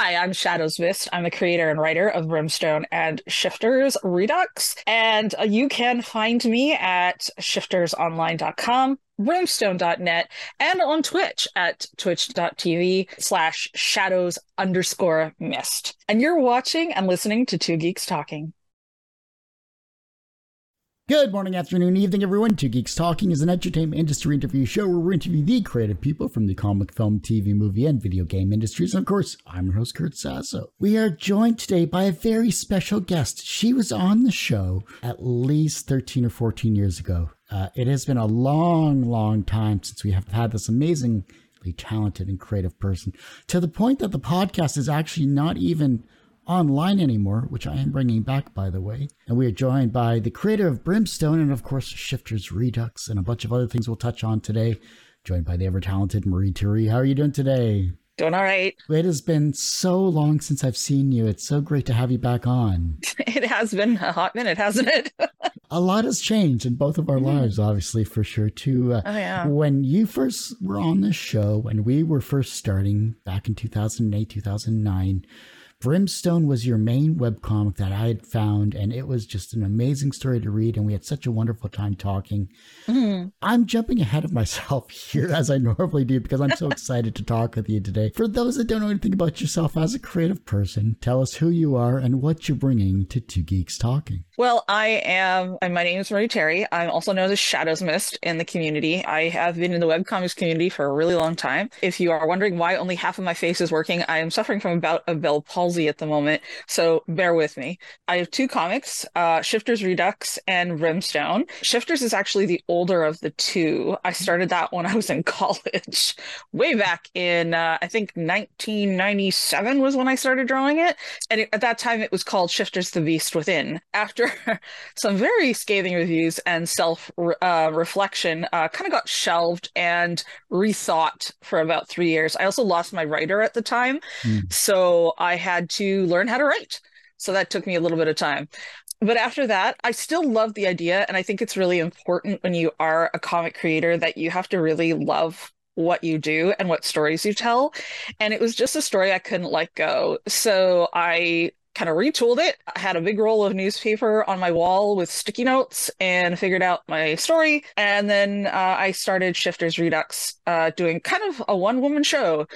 Hi, I'm Shadowsmyst. I'm the creator and writer of Brymstone and Shifters Redux. And uh, you can find me at shiftersonline.com, brymstone.net, and on Twitch at twitch.tv slash shadows underscore myst. And you're watching and listening to Two Geeks Talking. Good morning, afternoon, evening, everyone. Two Geeks Talking is an entertainment industry interview show where we interview the creative people from the comic, film, TV, movie, and video game industries. And of course, I'm your host, Kurt Sasso. We are joined today by a very special guest. She was on the show at least 13 or 14 years ago. Uh, it has been a long, long time since we have had this amazingly talented and creative person to the point that the podcast is actually not even online anymore, which I am bringing back, by the way. And we are joined by the creator of Brymstone and, of course, Shifters Redux and a bunch of other things we'll touch on today. Joined by the ever talented Marie Tary. How are you doing today? Doing all right. It has been so long since I've seen you. It's so great to have you back on. It has been a hot minute, hasn't it? a lot has changed in both of our mm-hmm. lives, obviously, for sure, too. Uh, oh, yeah. When you first were on this show, when we were first starting back in 2008, 2009, Brymstone was your main webcomic that I had found, and it was just an amazing story to read, and we had such a wonderful time talking. Mm-hmm. I'm jumping ahead of myself here as I normally do because I'm so excited to talk with you today. For those that don't know anything about yourself as a creative person, tell us who you are and what you're bringing to Two Geeks Talking. Well, I am, my name is Marie Tary. I'm also known as Shadowsmyst in the community. I have been in the webcomics community for a really long time. If you are wondering why only half of my face is working, I am suffering from about a Bell palsy at the moment, so bear with me. I have two comics, uh, Shifters Redux and Rimstone. Shifters is actually the older of the two. I started that when I was in college, way back in, uh, I think 1997 was when I started drawing it. And it, at that time, it was called Shifters the Beast Within. After some very scathing reviews and self uh, reflection, uh, kind of got shelved and rethought for about three years. I also lost my writer at the time, mm. so I had to learn how to write. So that took me a little bit of time. But after that, I still love the idea. And I think it's really important when you are a comic creator that you have to really love what you do and what stories you tell. And it was just a story I couldn't let go. So I kind of retooled it. I had a big roll of newspaper on my wall with sticky notes and figured out my story. And then uh, I started Shifters Redux, uh, doing kind of a one woman show.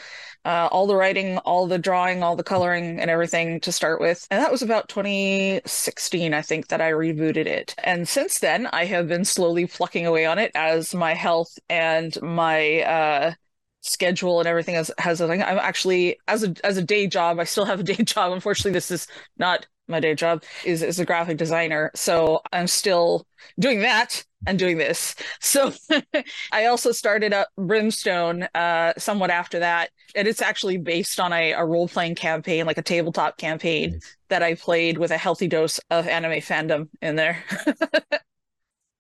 Uh, all the writing, all the drawing, all the coloring, and everything to start with. And that was about 2016, I think, that I rebooted it. And since then, I have been slowly plucking away on it as my health and my uh, schedule and everything has has a thing. I'm actually as a as a day job, I still have a day job. Unfortunately, this is not my day job is is a graphic designer. So I'm still doing that and doing this. So I also started up Brymstone uh somewhat after that. And it's actually based on a, a role-playing campaign, like a tabletop campaign nice. that I played with a healthy dose of anime fandom in there.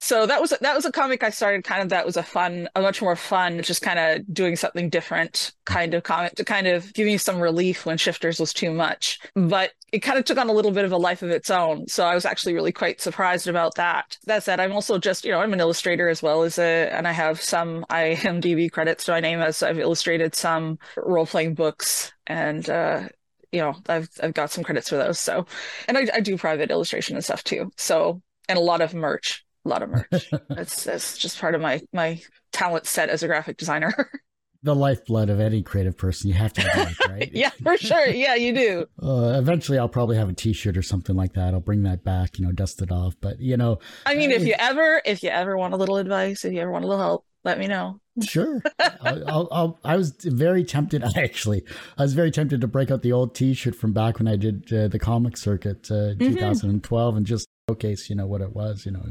So that was that was a comic I started kind of that was a fun, a much more fun, just kind of doing something different kind of comic to kind of give me some relief when Shifters was too much. But it kind of took on a little bit of a life of its own. So I was actually really quite surprised about that. That said, I'm also just, you know, I'm an illustrator as well as a, and I have some IMDb credits to my name as I've illustrated some role playing books and, uh, you know, I've I've got some credits for those. So, and I, I do private illustration and stuff too. So, and a lot of merch a lot of merch. that's that's just part of my my talent set as a graphic designer. the lifeblood of any creative person. You have to have it, right? yeah, for sure. Yeah, you do. Uh, eventually, I'll probably have a T-shirt or something like that. I'll bring that back, you know, dust it off. But you know, I mean, uh, if you ever, if you ever want a little advice, if you ever want a little help, let me know. sure. I'll, I'll, i was very tempted. Actually, I was very tempted to break out the old T-shirt from back when I did uh, the comic circuit, uh, mm-hmm. 2012, and just showcase, you know, what it was, you know,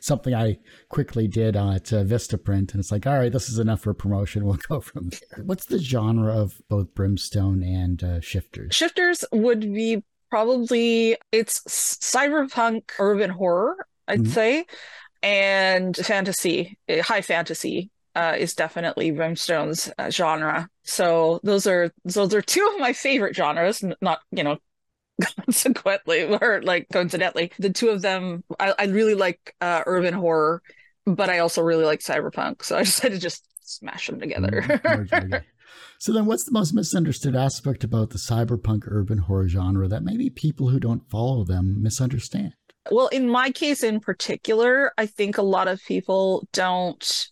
something I quickly did at uh, Vistaprint. And it's like, all right, this is enough for promotion. We'll go from there. What's the genre of both Brymstone and uh, Shifters? Shifters would be probably, it's cyberpunk urban horror, I'd mm-hmm. say, and fantasy, eh, high fantasy. Uh, is definitely Brymstone's uh, genre. So those are those are two of my favorite genres. Not you know consequently or like coincidentally the two of them i, I really like uh, urban horror but i also really like cyberpunk so i decided to just smash them together. Mm, So then what's the most misunderstood aspect about the cyberpunk urban horror genre that maybe people who don't follow them misunderstand? Well, in my case in particular, I think a lot of people don't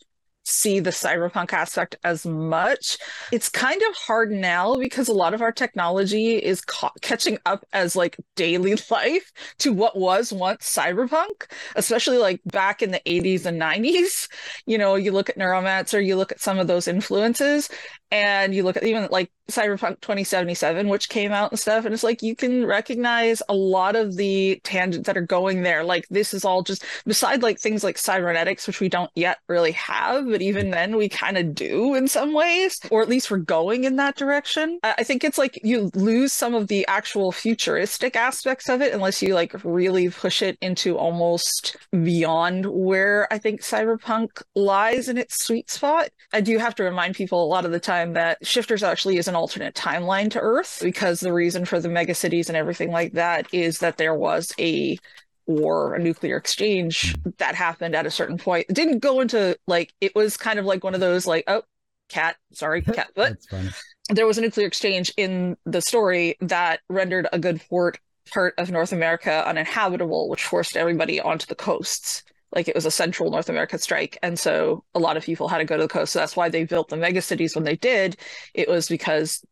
see the cyberpunk aspect as much. It's kind of hard now because a lot of our technology is ca- catching up as like daily life to what was once cyberpunk, especially like back in the 80s and 90s. You know, you look at Neuromancer, you look at some of those influences, and you look at even like Cyberpunk 2077, which came out and stuff, and it's like you can recognize a lot of the tangents that are going there. Like this is all just beside like things like cybernetics, which we don't yet really have, but even then we kind of do in some ways, or at least we're going in that direction. I think it's like you lose some of the actual futuristic aspects of it unless you like really push it into almost beyond where I think cyberpunk lies in its sweet spot. I do have to remind people a lot of the time time that Shifters actually is an alternate timeline to Earth because the reason for the megacities and everything like that is that there was a war, a nuclear exchange that happened at a certain point. It didn't go into like it was kind of like one of those like oh cat sorry cat but there was a nuclear exchange in the story that rendered a good port part of North America uninhabitable, which forced everybody onto the coasts like it was a central North America strike. And so a lot of people had to go to the coast. So that's why they built the mega cities when they did. It was because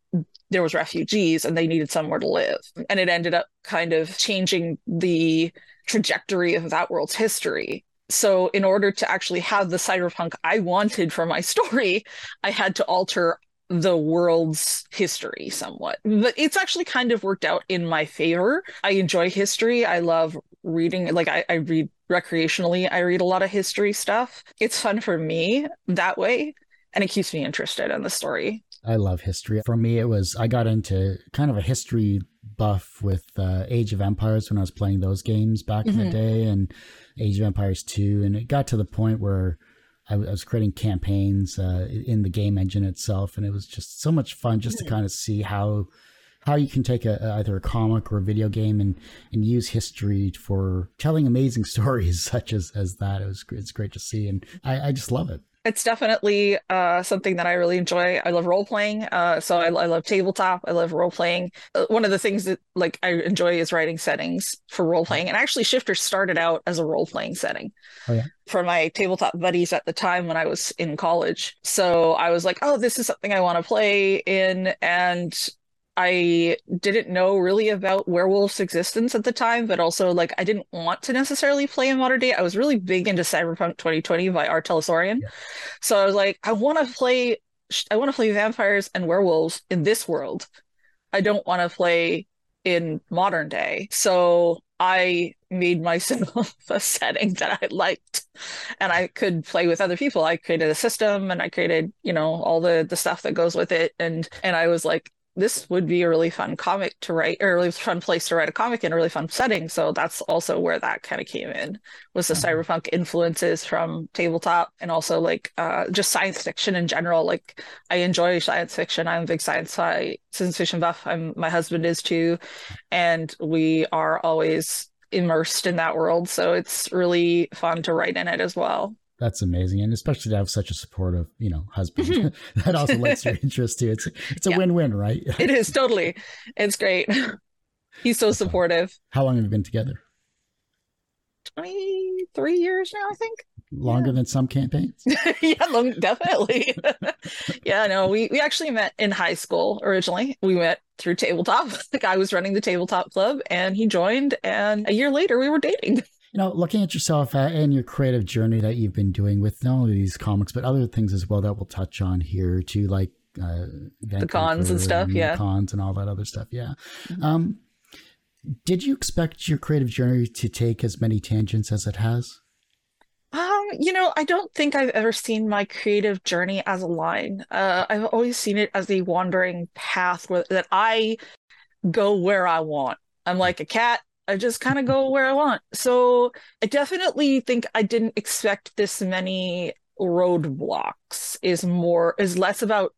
there was refugees and they needed somewhere to live. And it ended up kind of changing the trajectory of that world's history. So in order to actually have the cyberpunk I wanted for my story, I had to alter the world's history somewhat. But it's actually kind of worked out in my favor. I enjoy history. I love reading like I, I read recreationally i read a lot of history stuff it's fun for me that way and it keeps me interested in the story i love history for me it was i got into kind of a history buff with uh, age of empires when i was playing those games back mm-hmm. in the mm-hmm. day and age of empires 2 and it got to the point where I, was creating campaigns uh, in the game engine itself, and it was just so much fun just to kind of see how how you can take a, either a comic or a video game and and use history for telling amazing stories such as as that. It was it's great to see, and I, I just love it. It's definitely uh, something that I really enjoy. I love role playing, uh, so I, I, love tabletop. I love role playing. Uh, one of the things that like I enjoy is writing settings for role playing. And actually, Shifter started out as a role playing setting. Oh, yeah for my tabletop buddies at the time when I was in college. So I was like, oh, this is something I want to play in. And I didn't know really about werewolves' existence at the time, but also like I didn't want to necessarily play in modern day. I was really big into Cyberpunk 2020 by. Talsorian. Yeah. So I was like, I want to play I want to play vampires and werewolves in this world. I don't want to play in modern day. So I made myself a setting that I liked and I could play with other people. I created a system and I created, you know, all the the stuff that goes with it and and I was like this would be a really fun comic to write or a really fun place to write a comic in a really fun setting. So that's also where that kind of came in was the mm-hmm. cyberpunk influences from tabletop and also like uh, just science fiction in general. Like i enjoy science fiction. I'm a big science science fiction buff. I'm my husband is too. And we are always immersed in that world. So it's really fun to write in it as well that's amazing, and especially to have such a supportive, you know, husband mm-hmm. that also likes your interest too. It's it's a yeah. win-win, right? it is totally. It's great. He's so supportive. How long have you been together? Twenty three years now, I think. Longer yeah. than some campaigns. yeah, long, definitely. yeah, no, we we actually met in high school originally. We met through tabletop. The guy was running the tabletop club, and he joined, and a year later, we were dating you know, looking at yourself and your creative journey that you've been doing with not only these comics but other things as well that we'll touch on here too, like uh, the cons and stuff, and yeah, cons and all that other stuff, yeah. Mm-hmm. Um, did you expect your creative journey to take as many tangents as it has? Um, you know, I don't think I've ever seen my creative journey as a line. Uh, I've always seen it as a wandering path where, that I go where I want. I'm like a cat. I just kind of go where I want. So I definitely think I didn't expect this many roadblocks is more is less about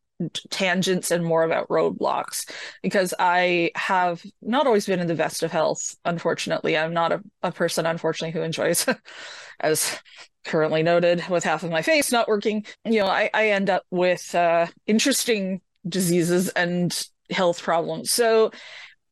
tangents and more about roadblocks because I have not always been in the best of health. Unfortunately, I'm not a, a person, unfortunately, who enjoys, as currently noted, with half of my face not working. You know, I, I end up with uh, interesting diseases and health problems. So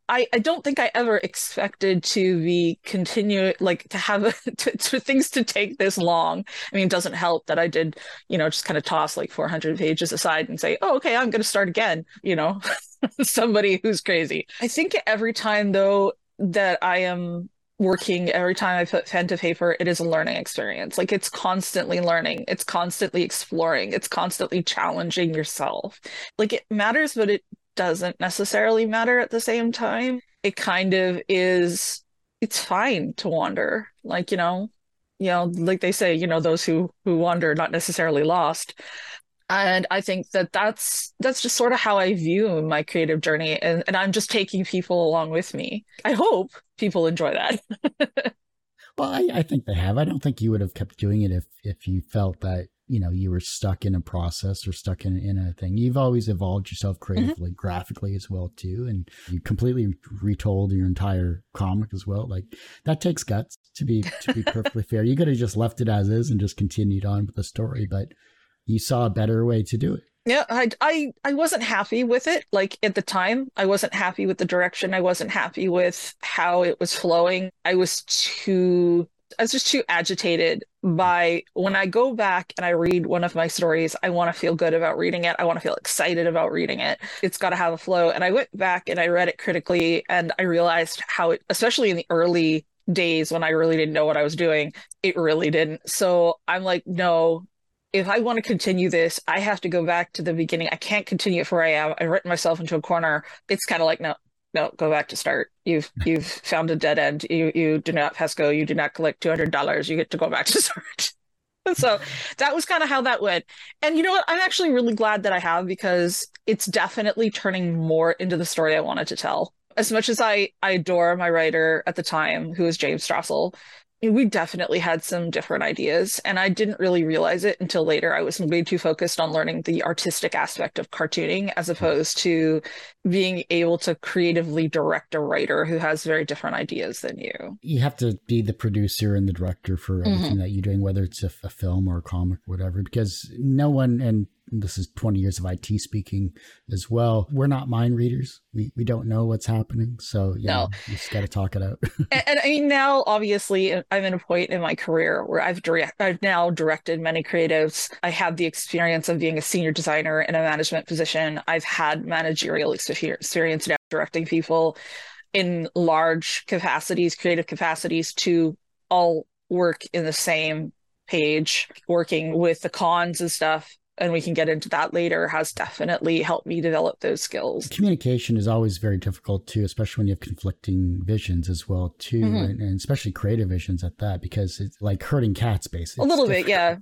I, I don't think I ever expected to be continue like to have to, to, things to take this long. I mean, it doesn't help that I did, you know, just kind of toss like 400 pages aside and say, oh, okay, I'm going to start again. You know, somebody who's crazy. I think every time though that I am working every time I put pen to paper, it is a learning experience. Like it's constantly learning, it's constantly exploring, it's constantly challenging yourself. Like it matters, but it doesn't necessarily matter at the same time. It kind of is it's fine to wander. Like, you know, you know, like they say, you know, those who who wander not necessarily lost. And I think that that's that's just sort of how I view my creative journey and, and I'm just taking people along with me. I hope people enjoy that. well, I, I think they have. I don't think you would have kept doing it if if you felt that you know you were stuck in a process or stuck in, in a thing. You've always evolved yourself mm-hmm. creatively mm-hmm. graphically as well too and you completely retold your entire comic as well. Like that takes guts to be to be perfectly fair. You could have just left it as is and just continued on with the story but you saw a better way to do it. Yeah I, I i wasn't happy with it. Like at the time i wasn't happy with the direction. I wasn't happy with how it was flowing. I was too I was just too agitated by when I go back and I read one of my stories, I want to feel good about reading it. I want to feel excited about reading it. It's got to have a flow. And I went back and I read it critically and I realized how it, especially in the early days when I really didn't know what I was doing, it really didn't. So I'm like, no, if I want to continue this, I have to go back to the beginning. I can't continue it where I am. I've written myself into a corner. It's kind of like, no, no, go back to start. You've you've found a dead end. You you do not pass Go. You do not collect two hundred dollars. You get to go back to start. so that was kind of how that went. And you know what? I'm actually really glad that I have because it's definitely turning more into the story I wanted to tell. As much as I I adore my writer at the time, who was James Strassel, we definitely had some different ideas and i didn't really realize it until later. I was way too focused on learning the artistic aspect of cartooning as opposed to being able to creatively direct a writer who has very different ideas than you. You have to be the producer and the director for everything mm-hmm. that you're doing whether it's a, a film or a comic or whatever because no one and this is 20 years of IT speaking as well. We're not mind readers. We, we don't know what's happening. So, yeah, no. you just got to talk it out. and, and, I mean, now obviously I'm in a point in my career where I've direct, I've now directed many creatives. I have the experience of being a senior designer in a management position. I've had managerial experience now directing people in large capacities, creative capacities to all work in the same page, working with the cons and stuff and we can get into that later, has definitely helped me develop those skills. Communication is always very difficult too, especially when you have conflicting visions as well too, mm-hmm. and, and, especially creative visions at that, because it's like herding cats basically. A little bit, yeah.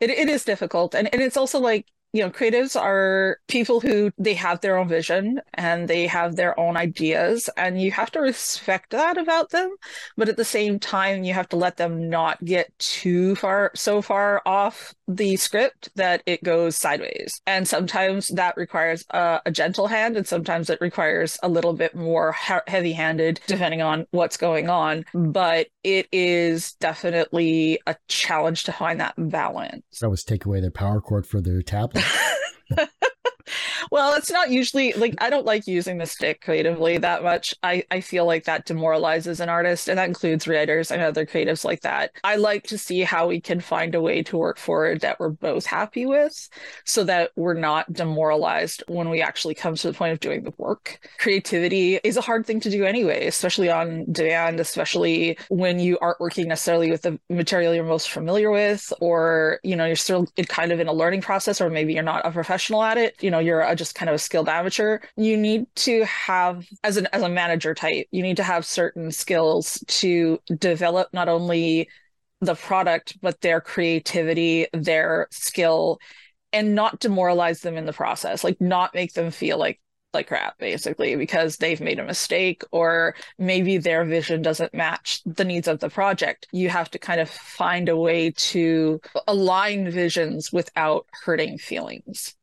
It, it is difficult. And, and it's also like you know, creatives are people who they have their own vision and they have their own ideas, and you have to respect that about them. But at the same time, you have to let them not get too far, so far off the script that it goes sideways. And sometimes that requires a, a gentle hand, and sometimes it requires a little bit more he- heavy handed, depending on what's going on. But it is definitely a challenge to find that balance. I always take away their power cord for their tablet. well, it's not usually like I don't like using the stick creatively that much. I, I feel like that demoralizes an artist, and that includes writers and other creatives like that. I like to see how we can find a way to work forward that we're both happy with so that we're not demoralized when we actually come to the point of doing the work. Creativity is a hard thing to do anyway, especially on demand, especially when you aren't working necessarily with the material you're most familiar with, or you know, you're still kind of in a learning process, or maybe you're not a professional at it. You know, you're a, just kind of a skilled amateur, you need to have as an as a manager type, you need to have certain skills to develop not only the product but their creativity, their skill and not demoralize them in the process, like not make them feel like like crap basically because they've made a mistake or maybe their vision doesn't match the needs of the project. You have to kind of find a way to align visions without hurting feelings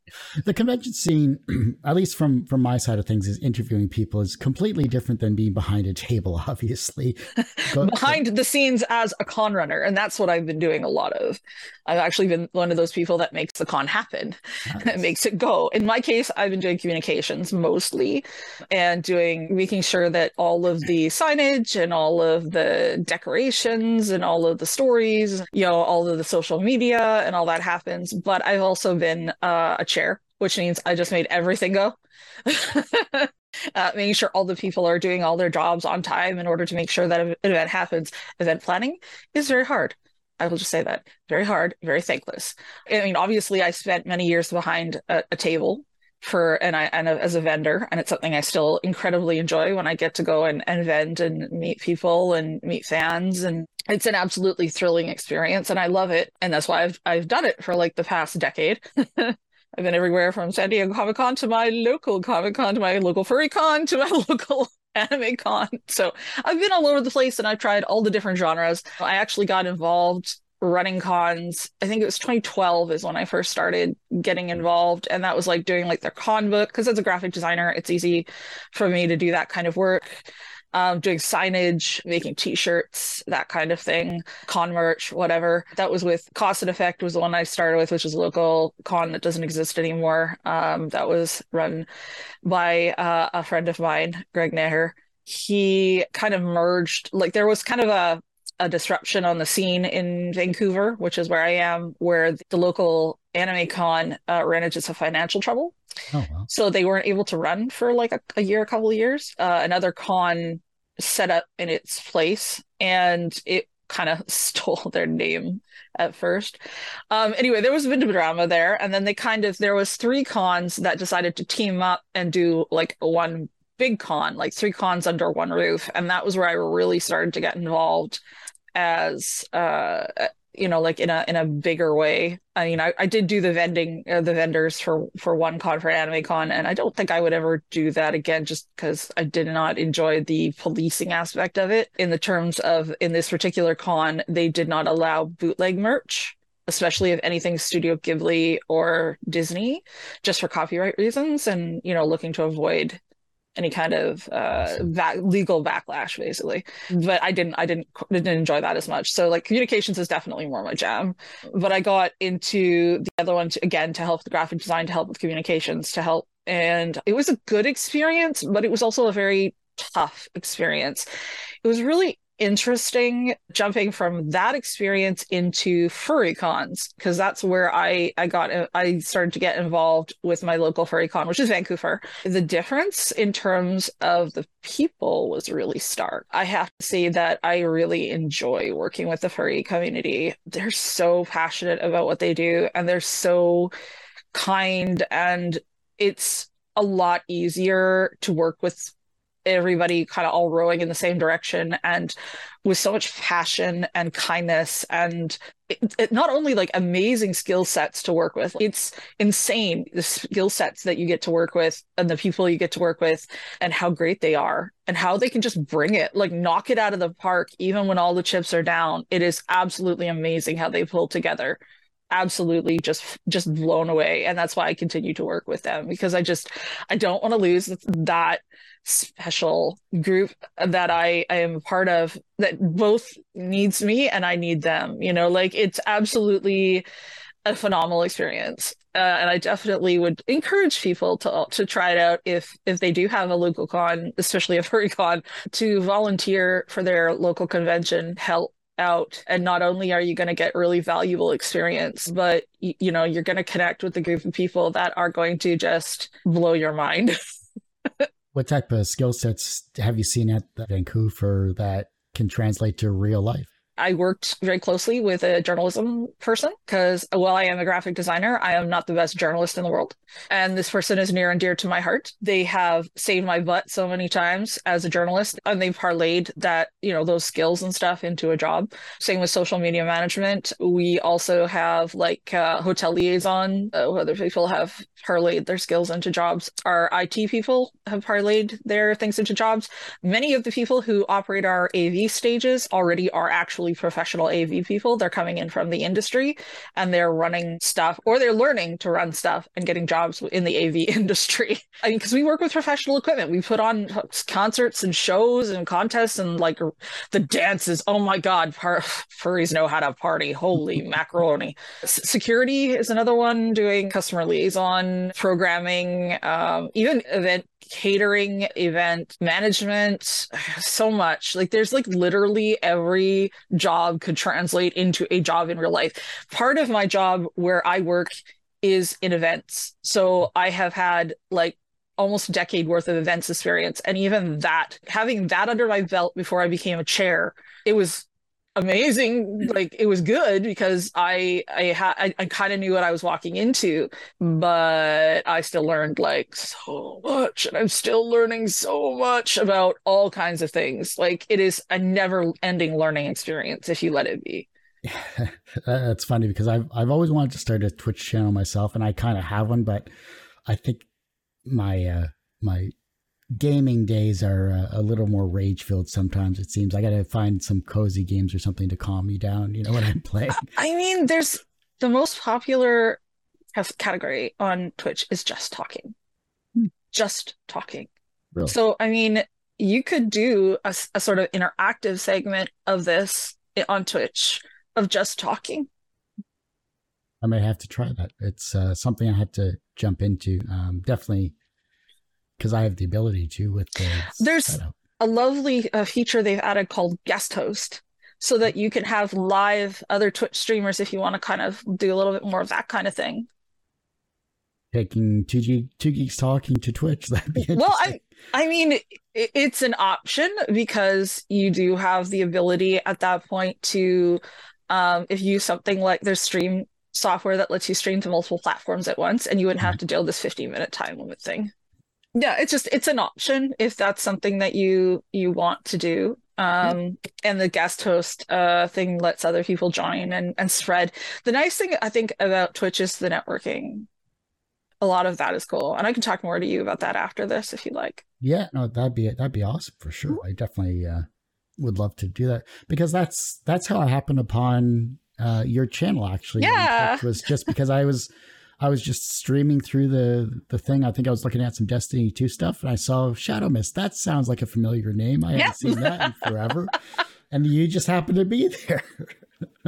the convention scene, at least from from my side of things, is interviewing people is completely different than being behind a table. Obviously, but, behind the scenes as a con runner, and that's what I've been doing a lot of. I've actually been one of those people that makes the con happen, nice. that makes it go. In my case, I've been doing communications mostly, and doing making sure that all of the signage and all of the decorations and all of the stories, you know, all of the social media and all that happens. But I've also been uh, a chair, which means I just made everything go. uh, making sure all the people are doing all their jobs on time in order to make sure that an event happens. Event planning is very hard. I will just say that very hard, very thankless. I mean, obviously, I spent many years behind a, a table for and I and as a vendor, and it's something I still incredibly enjoy when I get to go and, and vend and meet people and meet fans, and it's an absolutely thrilling experience, and I love it, and that's why I've I've done it for like the past decade. I've been everywhere from San Diego Comic Con to my local Comic Con to my local Furry Con to my local Anime Con. So I've been all over the place and I've tried all the different genres. I actually got involved running cons. I think it was 2012 is when I first started getting involved. And that was like doing like their con book. Cause as a graphic designer, it's easy for me to do that kind of work um, doing signage, making T-shirts, that kind of thing, con merch, whatever. That was with Cause and Effect was the one I started with, which is a local con that doesn't exist anymore. Um, that was run by uh, a friend of mine, Greg Neher. He kind of merged, like there was kind of a a disruption on the scene in Vancouver, which is where I am, where the local anime con uh, ran into some financial trouble. Oh, wow. So they weren't able to run for like a, a year, a couple of years. Uh, another con set up in its place, and it kind of stole their name at first. Um, anyway, there was a bit of drama there, and then they kind of there was three cons that decided to team up and do like one big con, like three cons under one roof, and that was where I really started to get involved as uh you know like in a in a bigger way. I mean i, I did do the vending uh, the vendors for for one con for anime con and i don't think i would ever do that again just because i did not enjoy the policing aspect of it. In the terms of in this particular con they did not allow bootleg merch especially if anything studio ghibli or disney just for copyright reasons and you know looking to avoid any kind of uh, legal backlash, basically. But I didn't, I didn't, didn't enjoy that as much. So like communications is definitely more my jam. But I got into the other one to, again to help the graphic design, to help with communications, to help, and it was a good experience, but it was also a very tough experience. It was really interesting jumping from that experience into furry cons because that's where I I got I started to get involved with my local furry con which is Vancoufur. The difference in terms of the people was really stark. I have to say that I really enjoy working with the furry community. They're so passionate about what they do and they're so kind and it's a lot easier to work with everybody kind of all rowing in the same direction and with so much passion and kindness and it, it, not only like amazing skill sets to work with it's insane the skill sets that you get to work with and the people you get to work with and how great they are and how they can just bring it like knock it out of the park even when all the chips are down. It is absolutely amazing how they pull together. Absolutely just just blown away and that's why I continue to work with them because I just I don't want to lose that special group that I, I am a part of that both needs me and I need them you know like it's absolutely a phenomenal experience. Uh, and I definitely would encourage people to to try it out if if they do have a local con especially a furry con to volunteer for their local convention help out. And not only are you going to get really valuable experience but you, you know you're going to connect with a group of people that are going to just blow your mind what type of skill sets have you seen at Vancoufur that can translate to real life I worked very closely with a journalism person because while I am a graphic designer, I am not the best journalist in the world. And this person is near and dear to my heart. They have saved my butt so many times as a journalist and they've parlayed that, you know, those skills and stuff into a job. Same with social media management. We also have like uh, hotel liaison, uh, other people have parlayed their skills into jobs. Our IT people have parlayed their things into jobs. Many of the people who operate our AV stages already are actually actually professional AV people. They're coming in from the industry and they're running stuff or they're learning to run stuff and getting jobs in the AV industry. I mean, because we work with professional equipment. We put on concerts and shows and contests and like the dances. Oh my God, par- furries know how to party. Holy macaroni. S- security is another one doing customer liaison programming, um, even event catering, event management, so much. Like there's like literally every job could translate into a job in real life. Part of my job where I work is in events. So I have had like almost a decade worth of events experience. And even that, having that under my belt before I became a chair, it was amazing like it was good because i i had i, I kind of knew what i was walking into but i still learned like so much and i'm still learning so much about all kinds of things. Like it is a never ending learning experience if you let it be. That's funny because i've i've always wanted to start a twitch channel myself and i kind of have one but i think my uh my gaming days are uh, a little more rage filled sometimes it seems. I gotta find some cozy games or something to calm me down you know what i'm playing. I mean there's the most popular category on twitch is just talking. Hmm. just talking. Really? so i mean you could do a, a sort of interactive segment of this on twitch of just talking. I may have to try that. It's uh, something i had to jump into. Um, definitely because I have the ability to with the there's setup. a lovely uh, feature they've added called guest host so that you can have live other twitch streamers if you want to kind of do a little bit more of that kind of thing taking two, G- two geeks talking to twitch that'd be well i i mean it's an option because you do have the ability at that point to um, if you use something like there's stream software that lets you stream to multiple platforms at once and you wouldn't have mm-hmm. to deal with this 15 minute time limit thing yeah it's just it's an option if that's something that you you want to do. Um and the guest host uh thing lets other people join and and spread. The nice thing i think about twitch is the networking. A lot of that is cool and i can talk more to you about that after this if you like. Yeah no that'd be that'd be awesome for sure. Mm-hmm. i definitely uh would love to do that because that's that's how i happened upon uh your channel actually. Yeah. Was just because i was I was just streaming through the the thing. I think I was looking at some Destiny 2 stuff and I saw Shadow Mist. That sounds like a familiar name. I haven't seen that in forever. and you just happened to be there.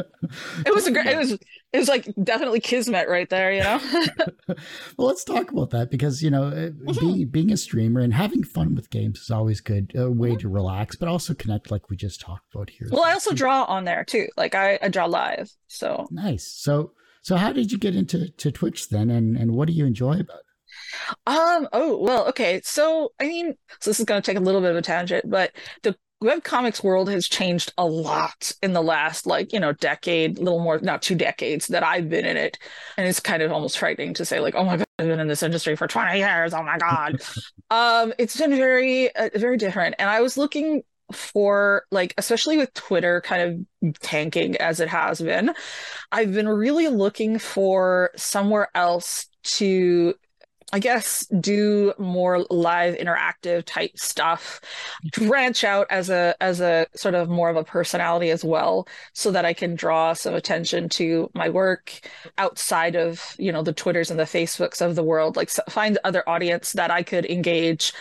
it was a great it was it was like definitely kismet right there, you know. well, let's talk about that because you know, uh, mm-hmm. being being a streamer and having fun with games is always good, a way mm-hmm. to relax, but also connect, like we just talked about here. Well, I also draw on there too. Like I, I draw live, so nice. So so how did you get into to Twitch then, and and what do you enjoy about it? Um. Oh well. Okay. So I mean, so this is going to take a little bit of a tangent, but the web comics world has changed a lot in the last like you know decade little more not two decades that i've been in it and it's kind of almost frightening to say like oh my god i've been in this industry for 20 years oh my god um it's been very uh, very different and i was looking for like especially with Twitter kind of tanking as it has been, I've been really looking for somewhere else to I guess do more live interactive type stuff, branch out as a as a sort of more of a personality as well, so that I can draw some attention to my work outside of you know the Twitters and the Facebooks of the world. Like find other audience that I could engage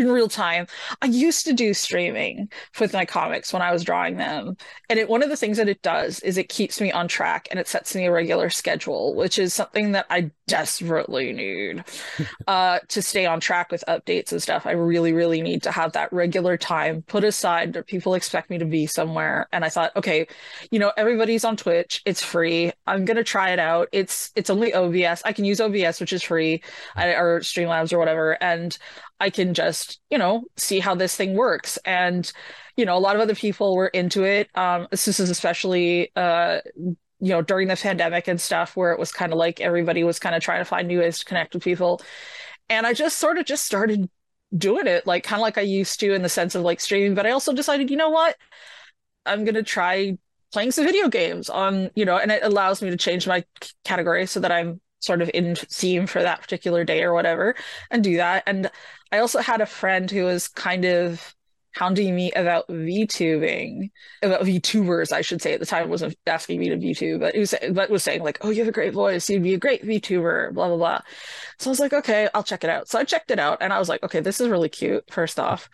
in real time. I used to do streaming with my comics when I was drawing them. And it, one of the things that it does is it keeps me on track and it sets me a regular schedule, which is something that I desperately need uh, to stay on track with updates and stuff. I really, really need to have that regular time put aside that people expect me to be somewhere. And I thought, okay, you know, everybody's on Twitch. It's free. I'm gonna try it out. It's it's only OBS. I can use OBS, which is free, or Streamlabs or whatever. And I can just, you know, see how this thing works. And, you know, a lot of other people were into it. Um, this is especially, uh, you know, during the pandemic and stuff, where it was kind of like everybody was kind of trying to find new ways to connect with people. And I just sort of just started doing it, like kind of like I used to in the sense of like streaming. But I also decided, you know what? I'm going to try playing some video games on, you know, and it allows me to change my category so that I'm sort of in theme for that particular day or whatever and do that. And I also had a friend who was kind of hounding me about VTubing, about VTubers, I should say. At the time, wasn't asking me to VTube, but was, but was saying like, "Oh, you have a great voice. You'd be a great VTuber." Blah blah blah. So I was like, "Okay, I'll check it out." So I checked it out, and I was like, "Okay, this is really cute." First off,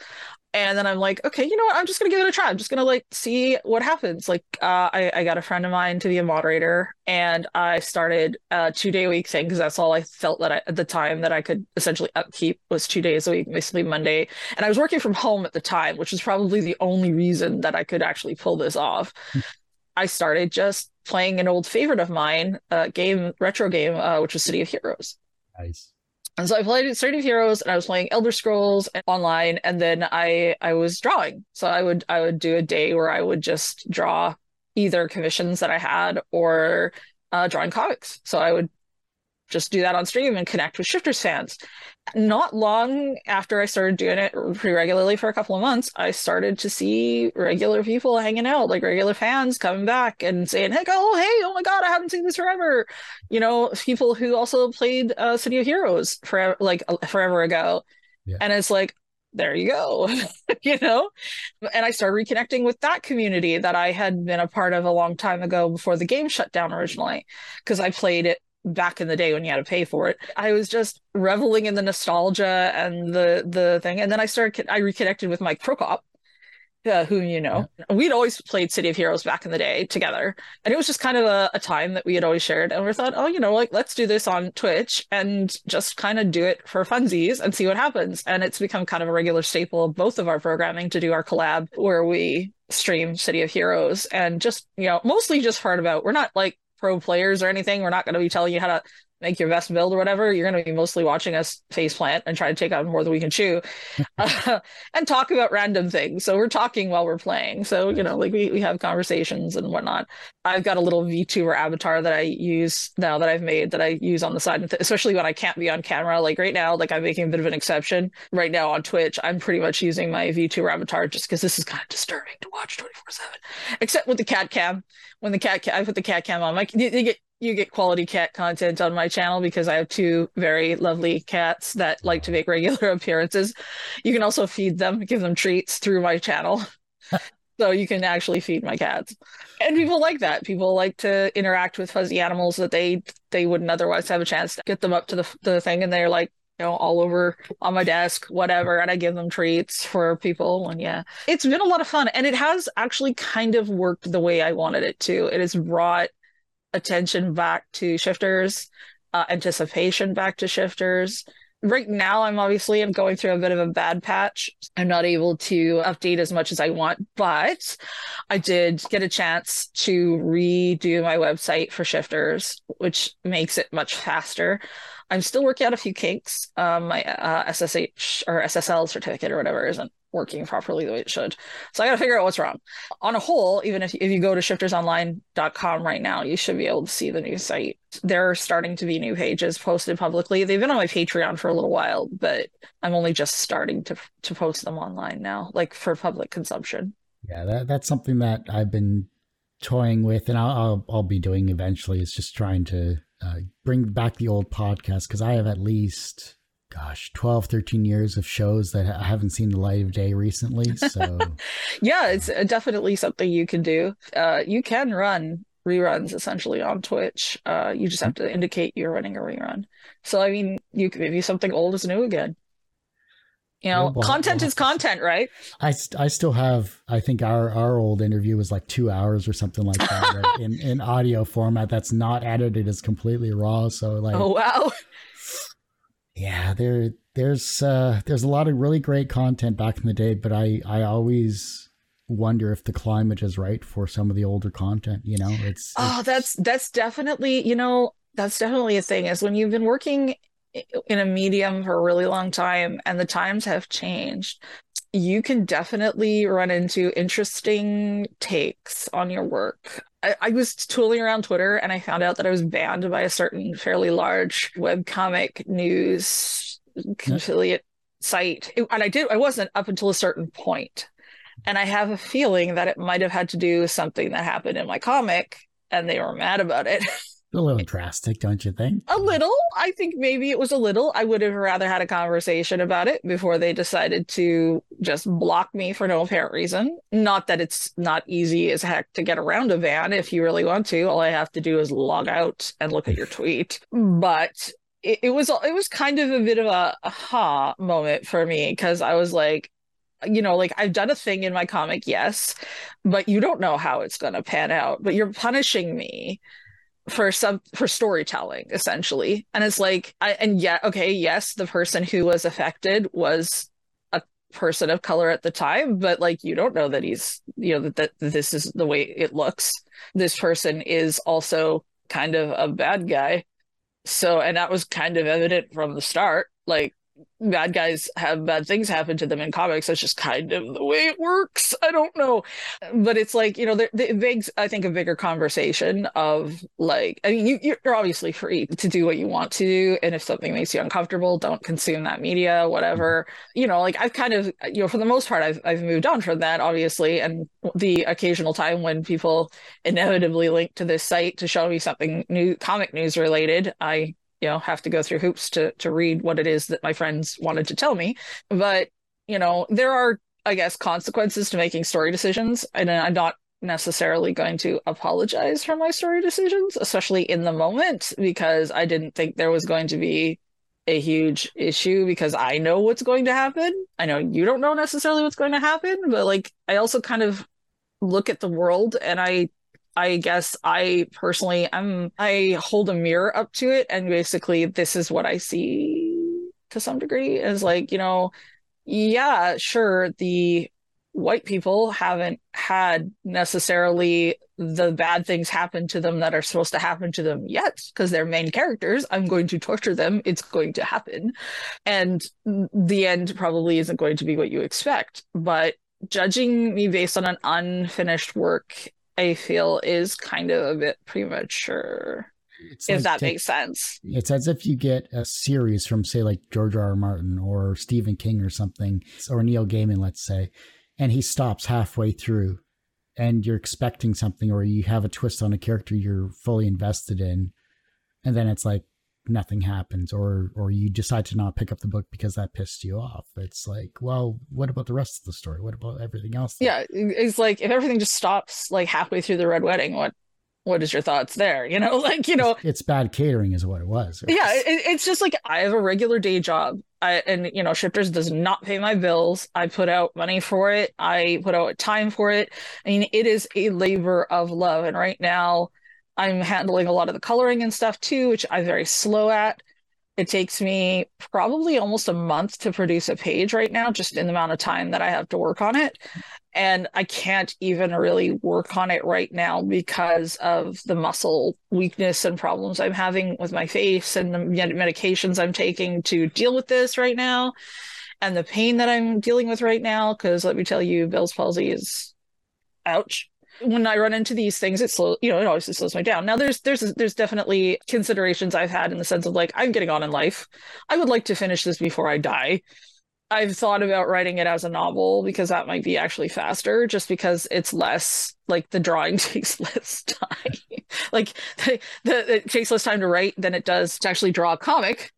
and then I'm like, okay, you know what? I'm just gonna give it a try. I'm just gonna like see what happens. Like, uh, I, I got a friend of mine to be a moderator, and I started a two day a week thing because that's all I felt that I, at the time that I could essentially upkeep was two days a week, basically Monday. And I was working from home at the time, which was probably the only reason that I could actually pull this off. Hmm. I started just playing an old favorite of mine, uh, game retro game, uh, which was City of Heroes. Nice. And so I played City of Heroes and I was playing Elder Scrolls online and then I I was drawing. So I would I would do a day where I would just draw either commissions that I had or uh, drawing comics. So I would just do that on stream and connect with Shifters fans. Not long after I started doing it pretty regularly for a couple of months, I started to see regular people hanging out, like regular fans coming back and saying, "Hey, oh, hey, oh my God, I haven't seen this forever." You know, people who also played uh, City of Heroes for like forever ago, yeah. and it's like, there you go you know and i started reconnecting with that community that i had been a part of a long time ago before the game shut down originally because i played it back in the day when you had to pay for it. I was just reveling in the nostalgia and the the thing. And then I started I reconnected with Mike Prokop, uh, who you know. Yeah. We'd always played City of Heroes back in the day together. And it was just kind of a, a time that we had always shared. And we thought, oh, you know, like let's do this on Twitch and just kind of do it for funsies and see what happens. And it's become kind of a regular staple of both of our programming to do our collab where we stream City of Heroes and just, you know, mostly just heard about we're not like pro players or anything. We're not going to be telling you how to make your best build or whatever. You're going to be mostly watching us face plant and try to take out more than we can chew uh, and talk about random things. So we're talking while we're playing. So, you know, like we, we have conversations and whatnot. I've got a little VTuber avatar that I use now that I've made that I use on the side, especially when I can't be on camera. Like right now, like I'm making a bit of an exception right now on Twitch. I'm pretty much using my VTuber avatar just because this is kind of disturbing to watch 24 seven, except with the cat cam. When the cat, cam, I put the cat cam on, my, you, you get you get quality cat content on my channel because I have two very lovely cats that like to make regular appearances. You can also feed them, give them treats through my channel. so you can actually feed my cats. And people like that. People like to interact with fuzzy animals that they they wouldn't otherwise have a chance to get them up to the the thing and they're like you know, all over on my desk, whatever, and I give them treats for people. And yeah, it's been a lot of fun. And it has actually kind of worked the way I wanted it to. It has brought attention back to shifters, uh, anticipation back to shifters. Right now, I'm obviously I'm going through a bit of a bad patch. I'm not able to update as much as I want, but I did get a chance to redo my website for shifters, which makes it much faster. I'm still working out a few kinks. Um, my uh, SSH or SSL certificate or whatever isn't working properly the way it should. So I got to figure out what's wrong. On a whole, even if, if you go to shiftersonline.com right now, you should be able to see the new site. There are starting to be new pages posted publicly. They've been on my Patreon for a little while, but I'm only just starting to to post them online now, like for public consumption. Yeah, that, that's something that I've been toying with, and I'll I'll, I'll be doing eventually. Is just trying to uh, bring back the old podcast because I have at least gosh 12 13 years of shows that i haven't seen the light of day recently so. Yeah it's uh, definitely something you can do. Uh, you can run reruns essentially on twitch. Uh, you just have to indicate you're running a rerun. So i mean you can maybe something old is new again. You know well, content well, is content right? I i still have i think our our old interview was like two hours or something like that right? in in audio format that's not edited it's completely raw so like oh wow yeah, there there's uh there's a lot of really great content back in the day, but I I always wonder if the climate is right for some of the older content, you know. It's Oh, that's that's definitely, you know, that's definitely a thing is when you've been working in a medium for a really long time and the times have changed you can definitely run into interesting takes on your work. I, was tooling around Twitter and I found out that I was banned by a certain fairly large webcomic news affiliate site. It, and I did, I wasn't up until a certain point. And I have a feeling that it might have had to do with something that happened in my comic and they were mad about it. A little drastic, don't you think? A little. I think maybe it was a little. I would have rather had a conversation about it before they decided to just block me for no apparent reason. Not that it's not easy as heck to get around a van if you really want to. All I have to do is log out and look at your tweet. But it, it was it was kind of a bit of a aha moment for me because I was like, you know, like I've done a thing in my comic, yes, but you don't know how it's going to pan out. But you're punishing me for some for storytelling essentially. And it's like i and yeah okay yes the person who was affected was a person of color at the time but like you don't know that he's you know that, that this is the way it looks. This person is also kind of a bad guy. So and that was kind of evident from the start like bad guys have bad things happen to them in comics. That's just kind of the way it works. I don't know. But it's like, you know, there, it begs, I think, a bigger conversation of like, I mean, you, you're obviously free to do what you want to do. And if something makes you uncomfortable, don't consume that media, whatever. Mm-hmm. You know, like I've kind of, you know, for the most part, I've, I've moved on from that, obviously. And the occasional time when people inevitably link to this site to show me something new, comic news related, I you know have to go through hoops to to read what it is that my friends wanted to tell me. But you know there are i guess consequences to making story decisions and i'm not necessarily going to apologize for my story decisions especially in the moment because i didn't think there was going to be a huge issue because i know what's going to happen. I know you don't know necessarily what's going to happen but like i also kind of look at the world and i I guess I personally am I hold a mirror up to it and basically this is what I see to some degree is like, you know, yeah, sure, the white people haven't had necessarily the bad things happen to them that are supposed to happen to them yet because they're main characters. I'm going to torture them. It's going to happen. And the end probably isn't going to be what you expect. But judging me based on an unfinished work I feel is kind of a bit premature. It's if like that makes sense. It's as if you get a series from, say, like George R. R. Martin or Stephen King or something, or Neil Gaiman, let's say, and he stops halfway through and you're expecting something or you have a twist on a character you're fully invested in. And then it's like, nothing happens or or you decide to not pick up the book because that pissed you off. It's like well what about the rest of the story? What about everything else yeah it's like if everything just stops like halfway through the red wedding what what is your thoughts there? You know like you know. It's, it's bad catering is what it was. Yeah it, it's just like i have a regular day job. I, and you know shifters does not pay my bills. I put out money for it. I put out time for it. I mean it is a labor of love. And right now I'm handling a lot of the coloring and stuff too, which I'm very slow at. It takes me probably almost a month to produce a page right now, just in the amount of time that I have to work on it. And I can't even really work on it right now because of the muscle weakness and problems I'm having with my face and the medications I'm taking to deal with this right now and the pain that I'm dealing with right now. Because let me tell you, Bell's palsy is ouch when I run into these things, it slow, you know, it obviously slows me down. Now, there's there's there's definitely considerations I've had in the sense of like I'm getting on in life. I would like to finish this before I die. I've thought about writing it as a novel because that might be actually faster, just because it's less like the drawing takes less time. like the, the, it takes less time to write than it does to actually draw a comic.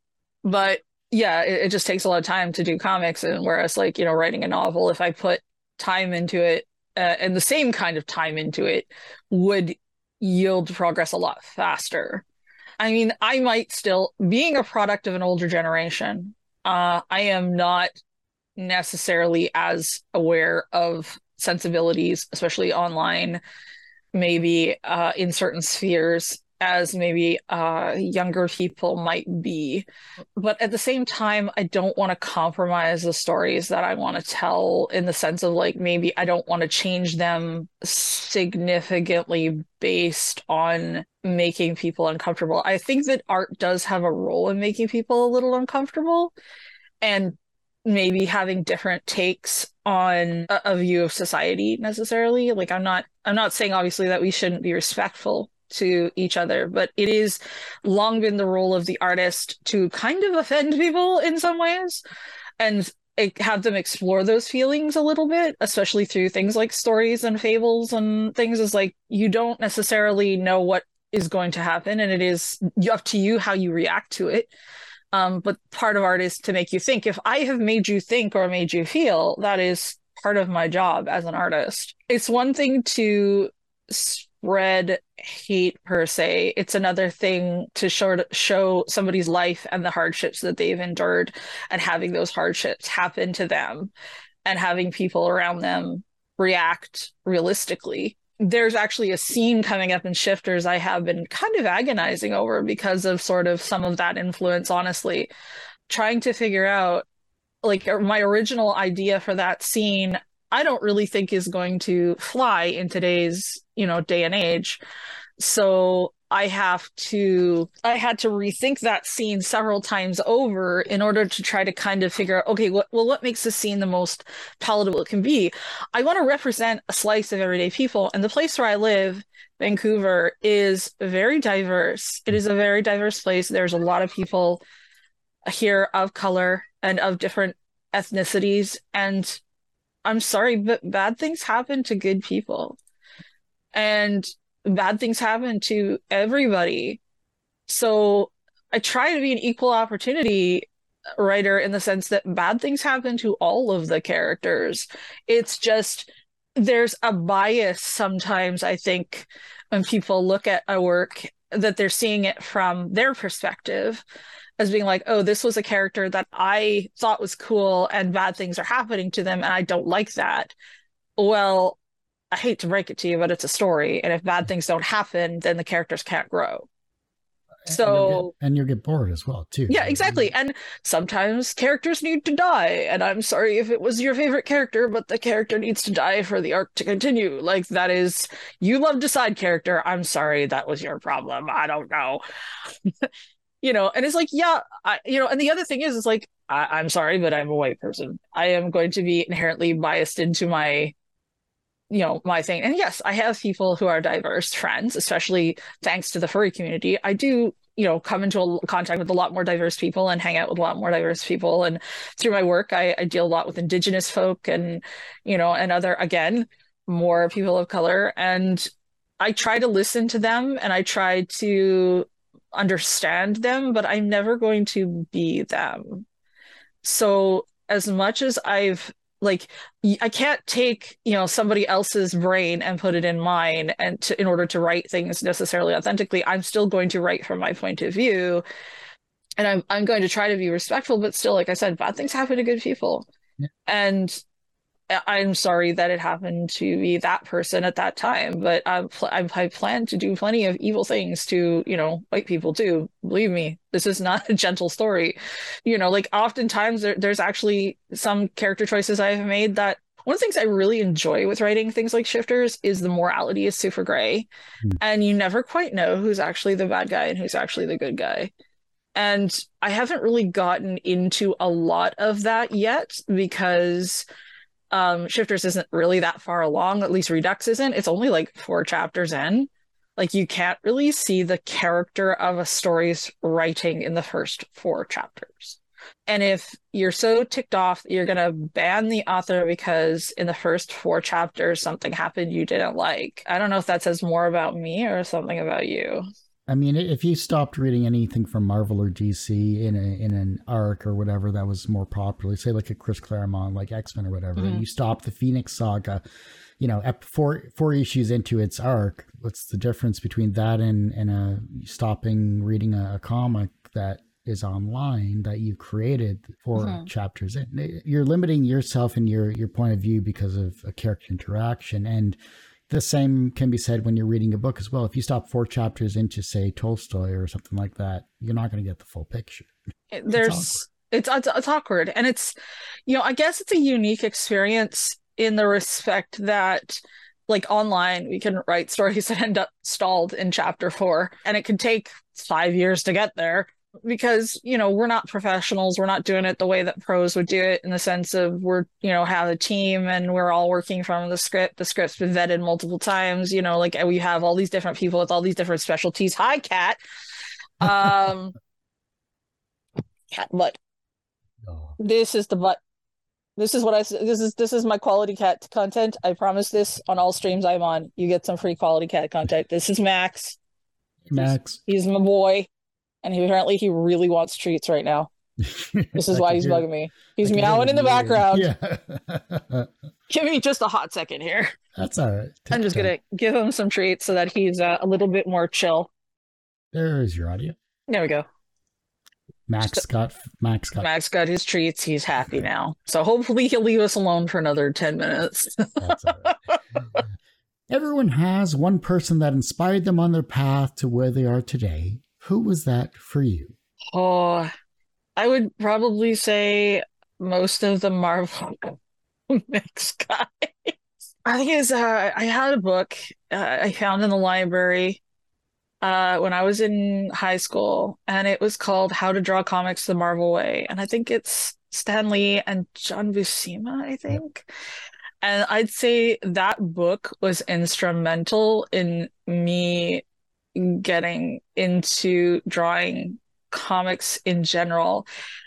But yeah, it, it just takes a lot of time to do comics. And whereas like you know writing a novel, if I put time into it uh, and the same kind of time into it would yield progress a lot faster. I mean, I might still, being a product of an older generation, uh, I am not necessarily as aware of sensibilities, especially online, maybe uh, in certain spheres as maybe uh, younger people might be. But at the same time, I don't want to compromise the stories that I want to tell in the sense of like maybe I don't want to change them significantly based on making people uncomfortable. I think that art does have a role in making people a little uncomfortable and maybe having different takes on a, a view of society necessarily like i'm not i'm not saying obviously that we shouldn't be respectful to each other, but it is long been the role of the artist to kind of offend people in some ways and have them explore those feelings a little bit, especially through things like stories and fables and things. Is like you don't necessarily know what is going to happen and it is up to you how you react to it um, but part of art is to make you think if i have made you think or made you feel that is part of my job as an artist it's one thing to spread hate per se. It's another thing to show show somebody's life and the hardships that they've endured and having those hardships happen to them and having people around them react realistically. There's actually a scene coming up in shifters i have been kind of agonizing over because of sort of some of that influence honestly. Trying to figure out like er, my original idea for that scene i don't really think is going to fly in today's you know day and age so I have to I had to rethink that scene several times over in order to try to kind of figure out okay what well what makes the scene the most palatable it can be. I want to represent a slice of everyday people and the place where I live Vancouver is very diverse. It is a very diverse place. There's a lot of people here of color and of different ethnicities and I'm sorry but bad things happen to good people. And bad things happen to everybody. So I try to be an equal opportunity writer in the sense that bad things happen to all of the characters. It's just there's a bias sometimes, I think, when people look at a work that they're seeing it from their perspective as being like, oh, this was a character that I thought was cool and bad things are happening to them and I don't like that. Well, I hate to break it to you, but it's a story. And if bad things don't happen, then the characters can't grow. So and you'll, get, get bored as well too. Yeah, exactly. And sometimes characters need to die. And I'm sorry if it was your favorite character, but the character needs to die for the arc to continue. Like that is you loved a side character. I'm sorry that was your problem. I don't know. you know, and it's like, yeah, I you know, and the other thing is is like, I, I'm sorry, but I'm a white person. I am going to be inherently biased into my you know my thing. And yes i have people who are diverse friends especially thanks to the furry community. I do you know come into a, contact with a lot more diverse people and hang out with a lot more diverse people. And through my work I, I deal a lot with indigenous folk and you know and other again more people of color. And i try to listen to them and i try to understand them but i'm never going to be them. So as much as i've like i can't take you know somebody else's brain and put it in mine and to, in order to write things necessarily authentically. I'm still going to write from my point of view. And i'm, I'm going to try to be respectful but still like i said bad things happen to good people. Yeah. and I'm sorry that it happened to be that person at that time, but I'm pl- I plan to do plenty of evil things to, you know, white people too. Believe me, this is not a gentle story. You know, like oftentimes there, there's actually some character choices I've made that one of the things I really enjoy with writing things like shifters is the morality is super gray. Mm. And you never quite know who's actually the bad guy and who's actually the good guy. And I haven't really gotten into a lot of that yet because um shifters isn't really that far along at least redux isn't. It's only like four chapters in. Like you can't really see the character of a story's writing in the first four chapters. And if you're so ticked off you're going to ban the author because in the first four chapters something happened you didn't like i don't know if that says more about me or something about you I mean, if you stopped reading anything from Marvel or DC in a, in an arc or whatever that was more popular, say like a Chris Claremont, like X Men or whatever, mm-hmm. and you stop the Phoenix Saga, you know, four four issues into its arc, what's the difference between that and and a stopping reading a, a comic that is online that you've created for mm-hmm. chapters in? You're limiting yourself and your your point of view because of a character interaction and the same can be said when you're reading a book as well. If you stop four chapters into, say, Tolstoy or something like that, you're not going to get the full picture. There's it's, it's it's awkward, and it's you know I guess it's a unique experience in the respect that like online we can write stories that end up stalled in chapter four, and it can take five years to get there because you know we're not professionals. We're not doing it the way that pros would do it in the sense of we're you know have a team and we're all working from the script. The script's been vetted multiple times you know like we have all these different people with all these different specialties. Hi cat. Um cat butt. Oh. this is the butt. This is what i this is this is my quality cat content. I promise this on all streams i'm on. You get some free quality cat content. This is max. Max. He's, he's my boy, and he apparently he really wants treats right now. This is why he's bugging me. He's meowing in the background. Yeah. Give me just a hot second here. That's all right. Take I'm just gonna give him some treats so that he's uh, a little bit more chill. There's your audio. There we go. Max got Max got Max got his treats. He's happy now. So hopefully he'll leave us alone for another 10 minutes. That's all right. Everyone has one person that inspired them on their path to where they are today. Who was that for you? oh, I would probably say most of the Marvel comics guys. I think it's, uh, I had a book uh, I found in the library uh, when I was in high school, and it was called How to Draw Comics the Marvel Way. And I think it's Stan Lee and John Buscema, I think. And I'd say that book was instrumental in me getting into drawing comics in general.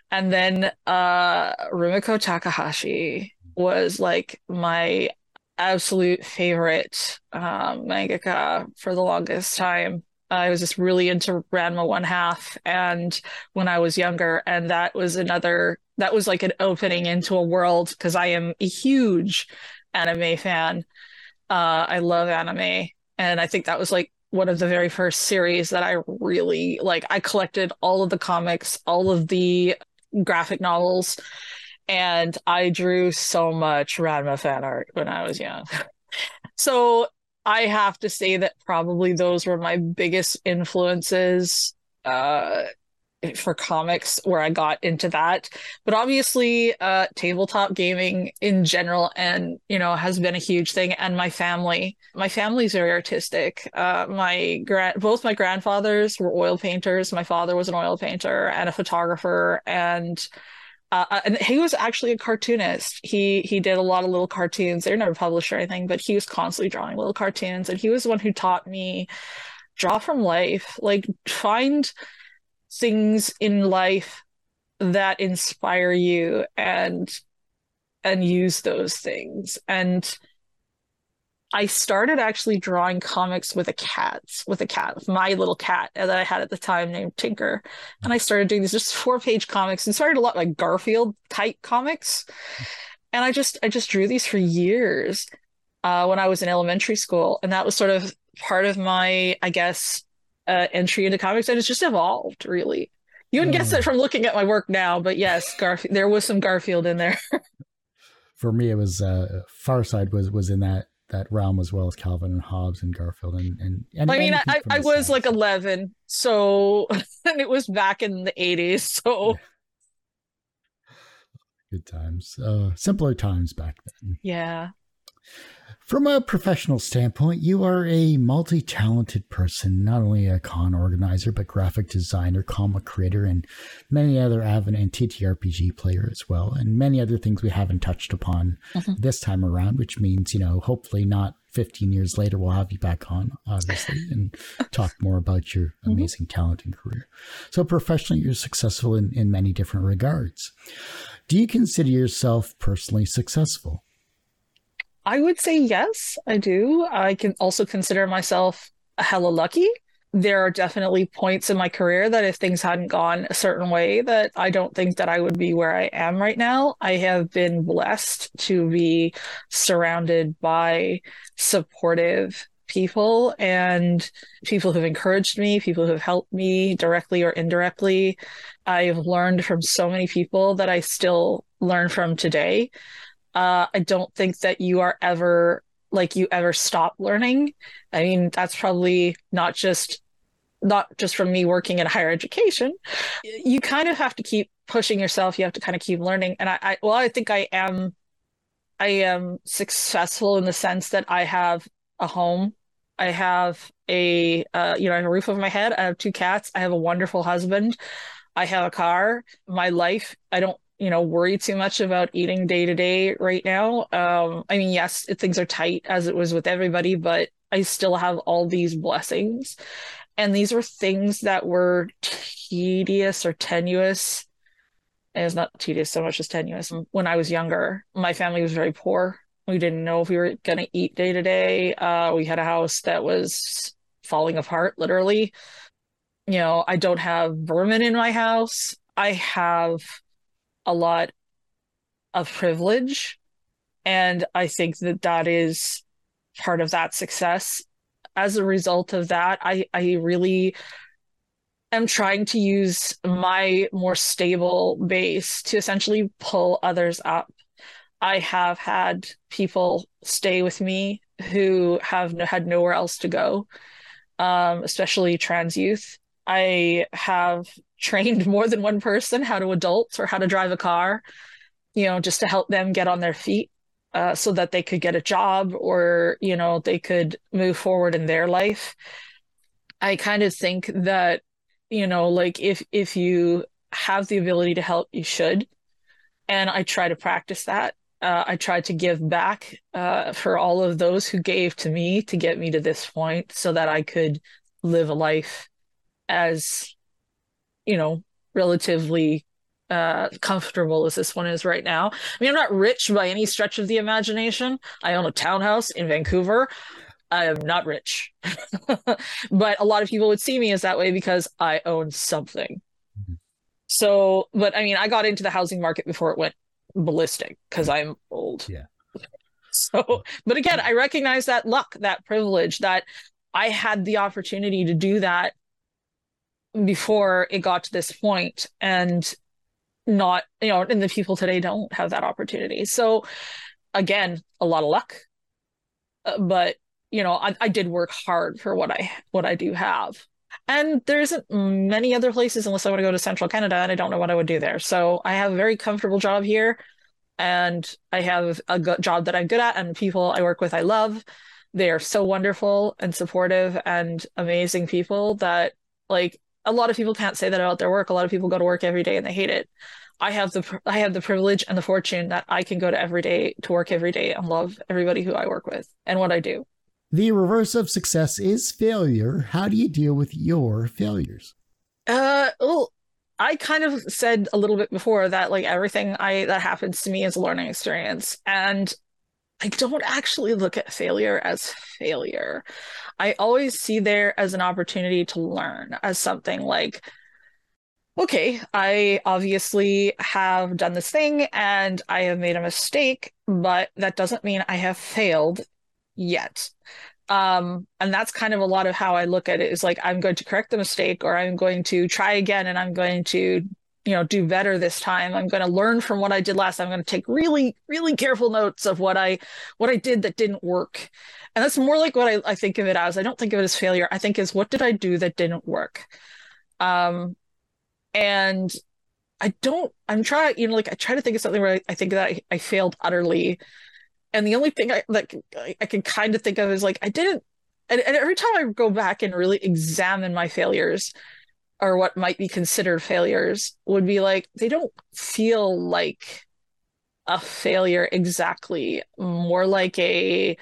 And then uh Rumiko Takahashi was like my absolute favorite um mangaka for the longest time. I was just really into Ranma One Half and when I was younger, and that was another that was like an opening into a world because I am a huge anime fan. Uh, I love anime, and I think that was like one of the very first series that I really like. I collected all of the comics, all of the graphic novels, and I drew so much Ranma fan art when I was young. So I have to say that probably those were my biggest influences uh, for comics where I got into that. But obviously, uh, tabletop gaming in general, and you know, has been a huge thing. And my family, my family's very artistic. Uh, my grand, both my grandfathers were oil painters. My father was an oil painter and a photographer, and uh, and he was actually a cartoonist. He he did a lot of little cartoons. They're never published or anything, but he was constantly drawing little cartoons, and he was the one who taught me draw from life. Like find things in life that inspire you and and use those things. And I started actually drawing comics with a cat, with a cat, my little cat that I had at the time named Tinker. And I started doing these just four page comics and started a lot like Garfield type comics. And I just I just drew these for years uh, when I was in elementary school. And that was sort of part of my, I guess, uh, entry into comics. And it's just evolved really. You wouldn't guess it from looking at my work now, but yes, Garfield there was some Garfield in there. For me, it was uh, Farside was was in that that realm as well as Calvin and Hobbes and Garfield and and, and I mean, I, I was like 11, so and it was back in the 80s. So good times, uh, simpler times back then. yeah, From a professional standpoint, you are a multi talented person, not only a con organizer, but graphic designer, comic creator, and many other avid and TTRPG player as well, and many other things we haven't touched upon Mhm. this time around, which means, you know, hopefully not 15 years later, we'll have you back on, obviously, and talk more about your Mhm. amazing talent and career. So, professionally, you're successful in, in many different regards. Do you consider yourself personally successful? I would say yes, I do. I can also consider myself hella lucky. There are definitely points in my career that if things hadn't gone a certain way, that I don't think that I would be where I am right now. I have been blessed to be surrounded by supportive people and people who've encouraged me, people who've helped me directly or indirectly. I've learned from so many people that I still learn from today. Uh, I don't think that you are ever like you ever stop learning. I mean, that's probably not just not just from me working in higher education. You kind of have to keep pushing yourself. You have to kind of keep learning. And I, I well, I think I am I am successful in the sense that I have a home. I have a uh, you know, I have a roof over my head. I have two cats. I have a wonderful husband. I have a car. My life, I don't you know worry too much about eating day to day right now. Um i mean yes things are tight as it was with everybody but i still have all these blessings. And these were things that were tedious or tenuous. And it's not tedious so much as tenuous. When i was younger my family was very poor. We didn't know if we were going to eat day to day. Uh we had a house that was falling apart, literally. You know, I don't have vermin in my house. I have a lot of privilege. And I think that that is part of that success. As a result of that, I, I really am trying to use my more stable base to essentially pull others up. I have had people stay with me who have had nowhere else to go, um, especially trans youth. I have trained more than one person how to adult or how to drive a car, you know, just to help them get on their feet uh, so that they could get a job or, you know, they could move forward in their life. I kind of think that, you know, like if if you have the ability to help, you should. And I try to practice that. Uh, I try to give back uh, for all of those who gave to me to get me to this point so that I could live a life as, you know, relatively uh, comfortable as this one is right now. I mean, I'm not rich by any stretch of the imagination. I own a townhouse in Vancouver. I am not rich, but a lot of people would see me as that way because I own something. Mm-hmm. So, but I mean, I got into the housing market before it went ballistic because I'm old. Yeah. So, but again, I recognize that luck, that privilege that I had the opportunity to do that before it got to this point and not, you know, and the people today don't have that opportunity. So, again, a lot of luck. Uh, but, you know, I, I did work hard for what I what I do have. And there isn't many other places unless I want to go to central Canada and I don't know what I would do there. So I have a very comfortable job here and I have a good job that I'm good at and people I work with I love. They are so wonderful and supportive and amazing people that like a lot of people can't say that about their work. A lot of people go to work every day and they hate it. I have the I have the privilege and the fortune that I can go to every day to work every day and love everybody who I work with and what I do. The reverse of success is failure. How do you deal with your failures? Uh, well, I kind of said a little bit before that like everything I that happens to me is a learning experience, and I don't actually look at failure as failure. I always see there as an opportunity to learn, as something like, okay, I obviously have done this thing and I have made a mistake, but that doesn't mean I have failed yet. Um, and that's kind of a lot of how I look at it is like I'm going to correct the mistake or I'm going to try again and I'm going to you know do better this time. I'm going to learn from what i did last. I'm going to take really really careful notes of what i what i did that didn't work. And that's more like what I, I think of it as. I don't think of it as failure. I think is what did i do that didn't work? Um and i don't i'm trying you know like i try to think of something where i, I think that I, I failed utterly. And the only thing I like I can kind of think of is like I didn't and, and every time I go back and really examine my failures or what might be considered failures would be like they don't feel like a failure exactly more like a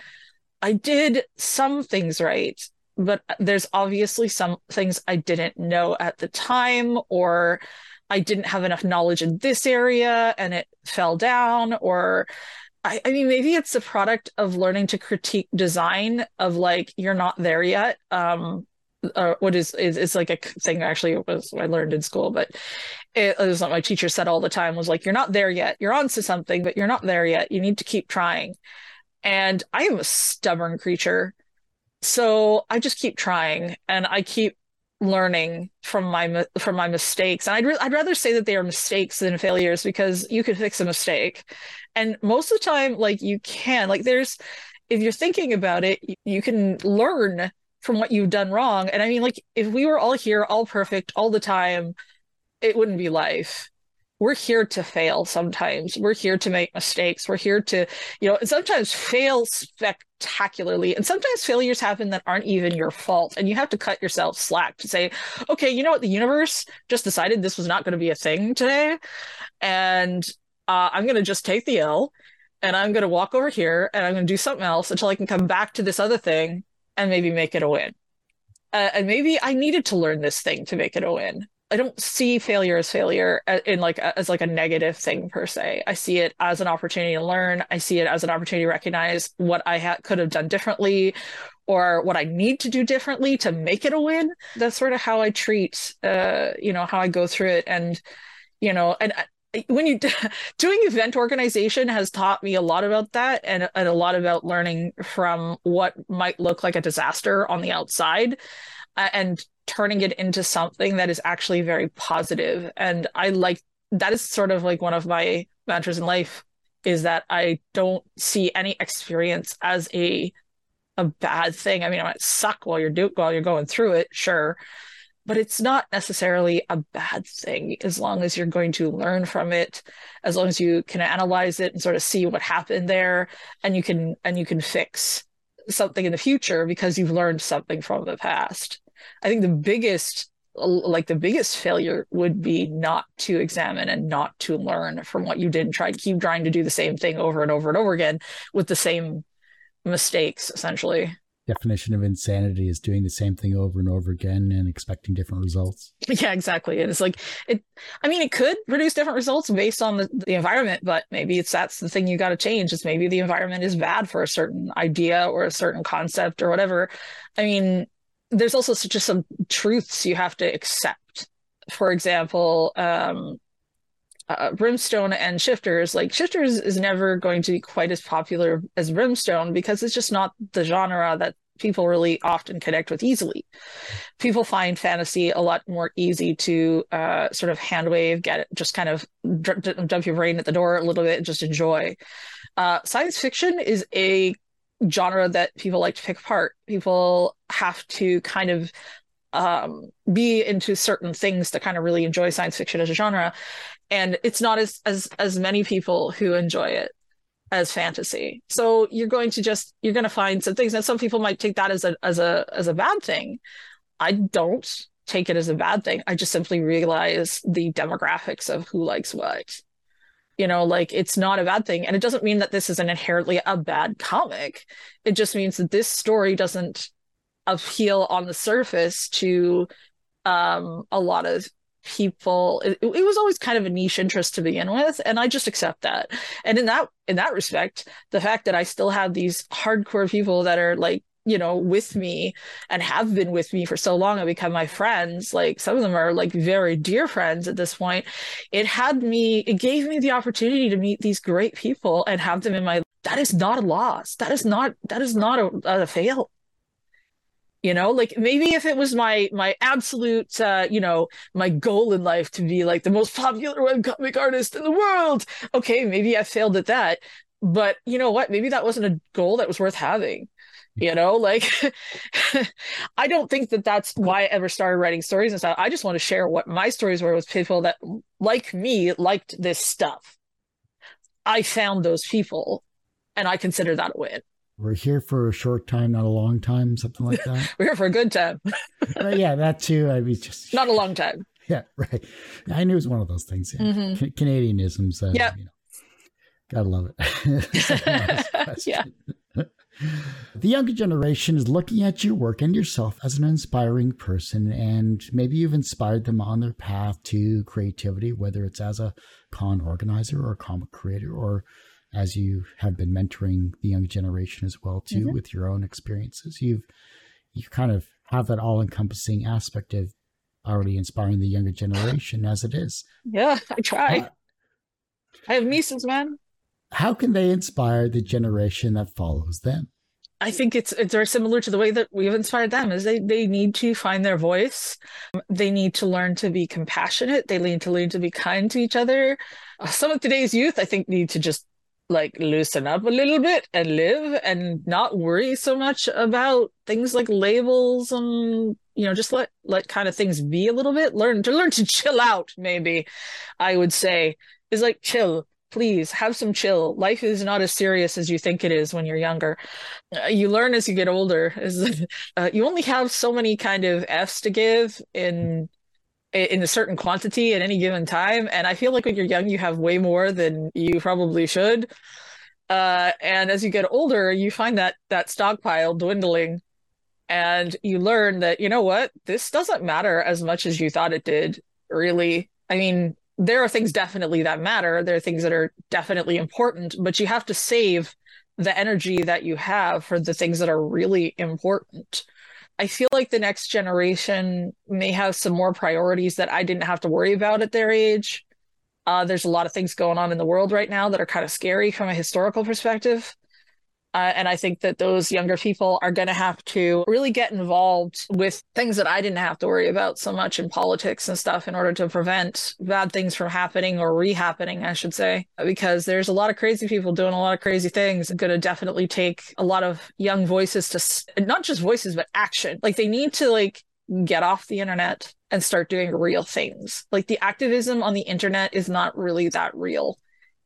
I did some things right but there's obviously some things I didn't know at the time or I didn't have enough knowledge in this area and it fell down or I, I mean, maybe it's a product of learning to critique design of like you're not there yet. Um, uh, what is is it's like a thing actually was I learned in school, but it, it was what my teacher said all the time was like you're not there yet. You're on to something, but you're not there yet. You need to keep trying. And I am a stubborn creature, so I just keep trying, and I keep learning from my from my mistakes and I'd, re- I'd rather say that they are mistakes than failures because you could fix a mistake and most of the time like you can like there's if you're thinking about it you can learn from what you've done wrong and i mean like if we were all here all perfect all the time it wouldn't be life we're here to fail sometimes. We're here to make mistakes. We're here to, you know, and sometimes fail spectacularly. And sometimes failures happen that aren't even your fault. And you have to cut yourself slack to say, okay, you know what? The universe just decided this was not going to be a thing today. And uh, I'm going to just take the L and I'm going to walk over here and I'm going to do something else until I can come back to this other thing and maybe make it a win. Uh, and maybe I needed to learn this thing to make it a win. I don't see failure as failure uh, in like as like a negative thing per se. I see it as an opportunity to learn. I see it as an opportunity to recognize what I ha- could have done differently, or what I need to do differently to make it a win. That's sort of how I treat, uh, you know, how I go through it. And, you know, and uh, when you doing event organization has taught me a lot about that and, and a lot about learning from what might look like a disaster on the outside uh, and turning it into something that is actually very positive. And I like that is sort of like one of my mantras in life is that I don't see any experience as a a bad thing. I mean, it might suck while you're do while you're going through it, sure, but it's not necessarily a bad thing as long as you're going to learn from it, as long as you can analyze it and sort of see what happened there, and you can and you can fix something in the future because you've learned something from the past. I think the biggest like the biggest failure would be not to examine and not to learn from what you did and try to keep trying to do the same thing over and over and over again with the same mistakes essentially definition of insanity is doing the same thing over and over again and expecting different results. Yeah exactly. And it's like it i mean it could produce different results based on the, the environment but maybe it's that's the thing you got to change is maybe the environment is bad for a certain idea or a certain concept or whatever. I mean there's also just some truths you have to accept. For example, um, uh, Brymstone and Shifters, like Shifters is never going to be quite as popular as Brymstone because it's just not the genre that people really often connect with easily. People find fantasy a lot more easy to uh, sort of handwave, get it, just kind of dump your brain at the door a little bit and just enjoy. Uh, science fiction is a genre that people like to pick apart. People have to kind of um, be into certain things to kind of really enjoy science fiction as a genre, and it's not as as as many people who enjoy it as fantasy. So you're going to just you're going to find some things, and some people might take that as a as a as a bad thing. I don't take it as a bad thing. I just simply realize the demographics of who likes what you know like it's not a bad thing and it doesn't mean that this is an inherently a bad comic it just means that this story doesn't appeal on the surface to um, a lot of people it, it, was always kind of a niche interest to begin with and i just accept that. And in that in that respect the fact that i still have these hardcore people that are like you know with me and have been with me for so long and become my friends like some of them are like very dear friends at this point it had me it gave me the opportunity to meet these great people and have them in my that is not a loss. That is not that is not a, a fail you know like maybe if it was my my absolute uh you know my goal in life to be like the most popular webcomic artist in the world. Okay maybe i failed at that. But you know what? Maybe that wasn't a goal that was worth having you know? Like i don't think that that's why i ever started writing stories and stuff. I just want to share what my stories were with people that like me liked this stuff. I found those people and i consider that a win we're here for a short time not a long time something like that. We're here for a good time. Uh, yeah that too i mean just not a long time. Yeah right. I knew it was one of those things yeah. mm-hmm. canadianisms uh, yeah. you know, gotta love it. Yeah. the younger generation is looking at your work and yourself as an inspiring person, and maybe you've inspired them on their path to creativity, whether it's as a con organizer or a comic creator, or as you have been mentoring the young generation as well too mm-hmm. with your own experiences. You've you kind of have that all encompassing aspect of already inspiring the younger generation as it is. Yeah, I try. Uh, I have nieces, man how can they inspire the generation that follows them? I think it's it's very similar to the way that we've inspired them is they they need to find their voice. They need to learn to be compassionate. They need to learn to be kind to each other. Uh, some of today's youth, I think, need to just like loosen up a little bit and live and not worry so much about things like labels and you know just let let kind of things be a little bit learn to learn to chill out maybe i would say is like chill please have some chill. Life is not as serious as you think it is when you're younger. Uh, you learn as you get older. Is uh, you only have so many kind of F's to give in in a certain quantity at any given time, and I feel like when you're young, you have way more than you probably should. Uh, and as you get older, you find that that stockpile dwindling, and you learn that you know what, this doesn't matter as much as you thought it did. Really, I mean, there are things definitely that matter. There are things that are definitely important, but you have to save the energy that you have for the things that are really important. I feel like the next generation may have some more priorities that I didn't have to worry about at their age. Uh, there's a lot of things going on in the world right now that are kind of scary from a historical perspective. Uh, and I think that those younger people are going to have to really get involved with things that I didn't have to worry about so much in politics and stuff in order to prevent bad things from happening or re-happening, I should say, because there's a lot of crazy people doing a lot of crazy things. Going to definitely take a lot of young voices to not just voices, but action. Like they need to like get off the internet and start doing real things. Like the activism on the internet is not really that real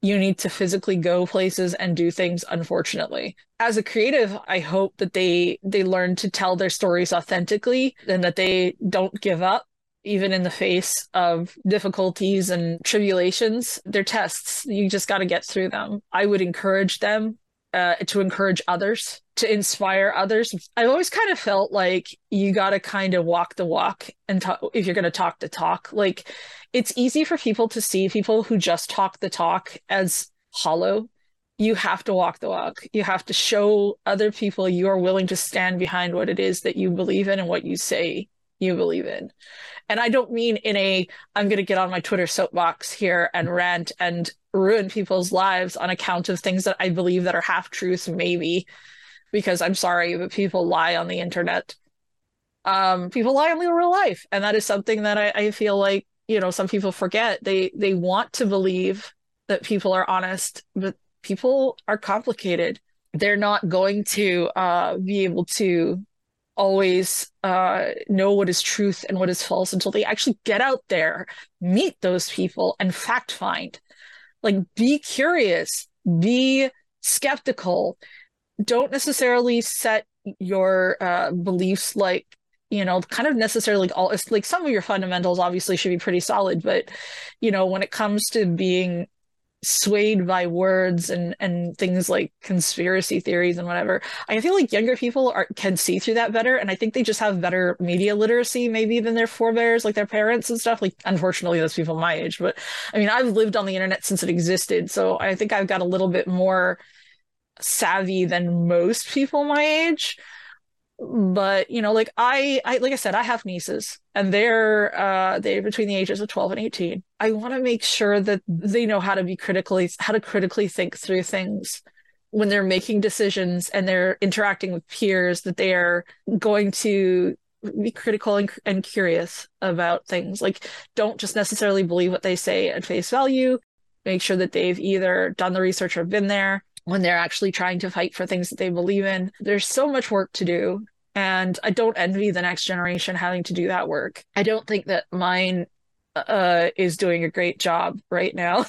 you need to physically go places and do things unfortunately. As a creative i hope that they they learn to tell their stories authentically and that they don't give up even in the face of difficulties and tribulations. They're tests. You just got to get through them. I would encourage them uh, to encourage others, to inspire others. I've always kind of felt like you got to kind of walk the walk and talk, if you're going to talk the talk. Like it's easy for people to see people who just talk the talk as hollow. You have to walk the walk. You have to show other people you are willing to stand behind what it is that you believe in and what you say you believe in. And I don't mean in a, I'm going to get on my Twitter soapbox here and rant and ruin people's lives on account of things that I believe that are half truths, maybe, because I'm sorry, but people lie on the internet. Um, people lie in real life. And that is something that I, I feel like, you know, some people forget. They they want to believe that people are honest, but people are complicated. They're not going to uh, be able to always uh, know what is truth and what is false until they actually get out there, meet those people, and fact find. Like, be curious, be skeptical. Don't necessarily set your uh, beliefs like you know kind of necessarily all like some of your fundamentals obviously should be pretty solid but you know when it comes to being swayed by words and and things like conspiracy theories and whatever i feel like younger people are can see through that better. And i think they just have better media literacy maybe than their forebears like their parents and stuff. Like unfortunately those people my age but i mean i've lived on the internet since it existed. So i think i've got a little bit more savvy than most people my age but you know like i i like i said i have nieces and they're uh they're between the ages of 12 and 18 i want to make sure that they know how to be critically how to critically think through things when they're making decisions and they're interacting with peers that they are going to be critical and, and curious about things. Like don't just necessarily believe what they say at face value. Make sure that they've either done the research or been there when they're actually trying to fight for things that they believe in. There's so much work to do. And I don't envy the next generation having to do that work. I don't think that mine uh, is doing a great job right now.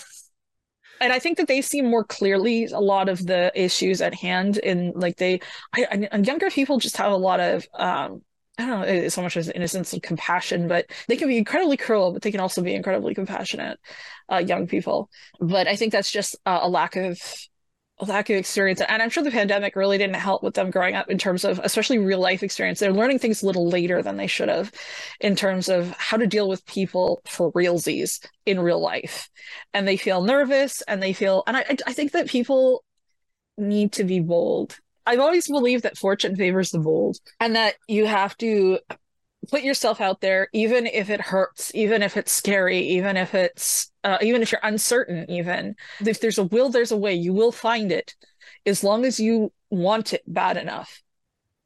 and I think that they see more clearly a lot of the issues at hand. In like they, I, I, younger people just have a lot of um, I don't know so much as innocence and compassion, but they can be incredibly cruel, but they can also be incredibly compassionate, uh, young people. But I think that's just uh, a lack of lack of experience and i'm sure the pandemic really didn't help with them growing up in terms of especially real life experience. They're learning things a little later than they should have in terms of how to deal with people for realsies in real life. And they feel nervous and they feel and i i think that people need to be bold. I've always believed that fortune favors the bold and that you have to put yourself out there even if it hurts even if it's scary even if it's uh, even if you're uncertain even if there's a will there's a way. You will find it as long as you want it bad enough.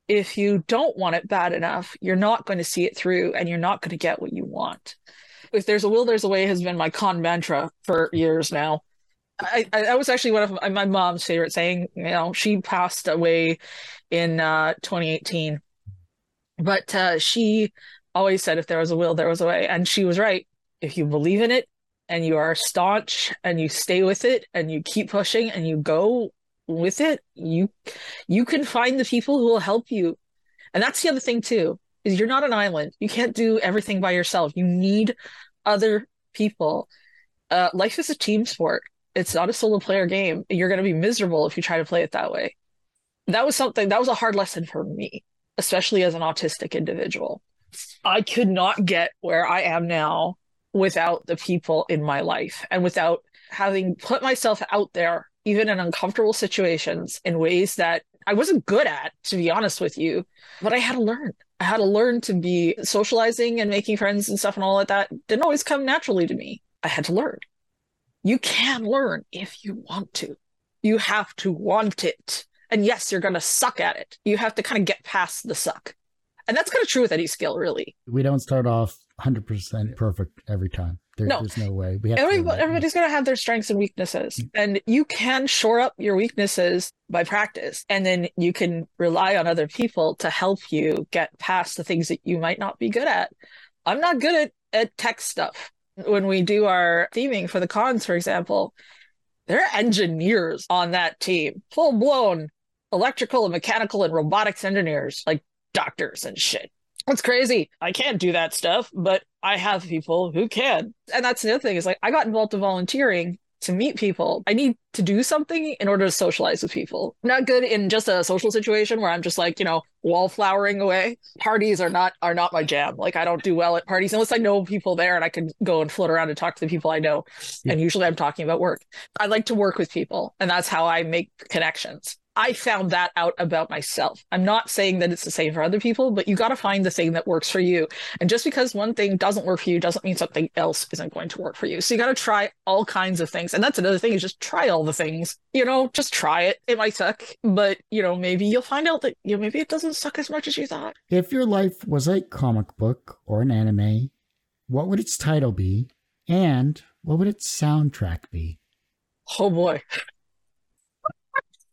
If you don't want it bad enough you're not going to see it through and you're not going to get what you want. If there's a will there's a way has been my con mantra for years now. I, I that was actually one of my mom's favorite saying you know she passed away in uh, 2018 but uh, she always said if there was a will, there was a way. And she was right. If you believe in it and you are staunch and you stay with it and you keep pushing and you go with it, you you can find the people who will help you. And that's the other thing too, is you're not an island. You can't do everything by yourself. You need other people. Uh, life is a team sport. It's not a solo player game. You're going to be miserable if you try to play it that way. That was something that was a hard lesson for me especially as an autistic individual. I could not get where I am now without the people in my life and without having put myself out there even in uncomfortable situations in ways that I wasn't good at, to be honest with you, but I had to learn. I had to learn to be socializing and making friends and stuff and all of that didn't always come naturally to me. I had to learn. You can learn if you want to. You have to want it. And yes, you're going to suck at it. You have to kind of get past the suck. And that's kind of true with any skill, really. We don't start off 100% perfect every time. There, No. There's no way. We have Everybody, to, everybody's going to have their strengths and weaknesses. Mm. And you can shore up your weaknesses by practice. And then you can rely on other people to help you get past the things that you might not be good at. I'm not good at, at tech stuff. When we do our theming for the cons, for example, there are engineers on that team, full blown electrical and mechanical and robotics engineers, like doctors and shit. It's crazy. I can't do that stuff, but I have people who can. And that's the other thing is like I got involved in volunteering to meet people. I need to do something in order to socialize with people. I'm not good in just a social situation where I'm just like, you know, wallflowering away. Parties are not are not my jam. Like I don't do well at parties unless I know people there and I can go and float around and talk to the people I know. Yeah. And usually I'm talking about work. I like to work with people and that's how I make connections. I found that out about myself. I'm not saying that it's the same for other people, but you got to find the thing that works for you. And just because one thing doesn't work for you doesn't mean something else isn't going to work for you. So you got to try all kinds of things. And that's another thing is just try all the things. You know, just try it. It might suck, but you know, maybe you'll find out that you know maybe it doesn't suck as much as you thought. If your life was a comic book or an anime, what would its title be? And what would its soundtrack be? Oh boy.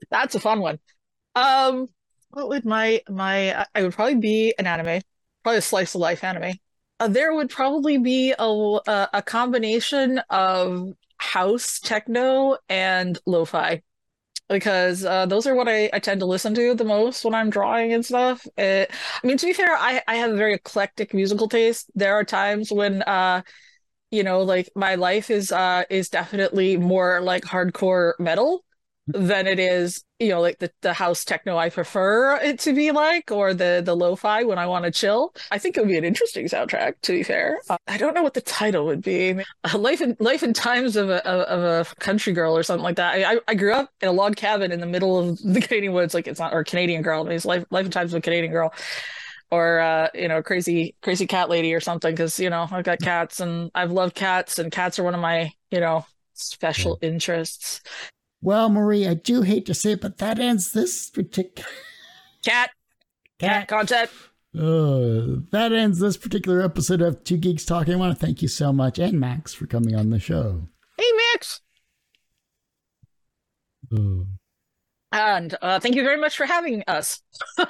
That's a fun one. Um, what would my my I would probably be an anime, probably a slice of life anime. Uh, there would probably be a a, combination of house techno and lo-fi because uh, those are what I, I tend to listen to the most when I'm drawing and stuff. Uh, I mean, to be fair, I I have a very eclectic musical taste. There are times when uh you know like my life is uh is definitely more like hardcore metal than it is you know like the, the house techno i prefer it to be like or the the lo-fi when i want to chill. I think it would be an interesting soundtrack to be fair. Uh, i don't know what the title would be. Uh, life and life and times of a of a country girl or something like that. I, I grew up in a log cabin in the middle of the canadian woods like it's not or canadian girl I mean, it's life life and times of a canadian girl. Or uh, you know, crazy crazy cat lady or something because you know I've got cats and I've loved cats and cats are one of my you know special interests. Well, Marie, I do hate to say it, but that ends this particular Cat cat content. Uh, that ends this particular episode of Two Geeks Talking. I want to thank you so much, and Max, for coming on the show. Hey Max, Uh, and uh, thank you very much for having us.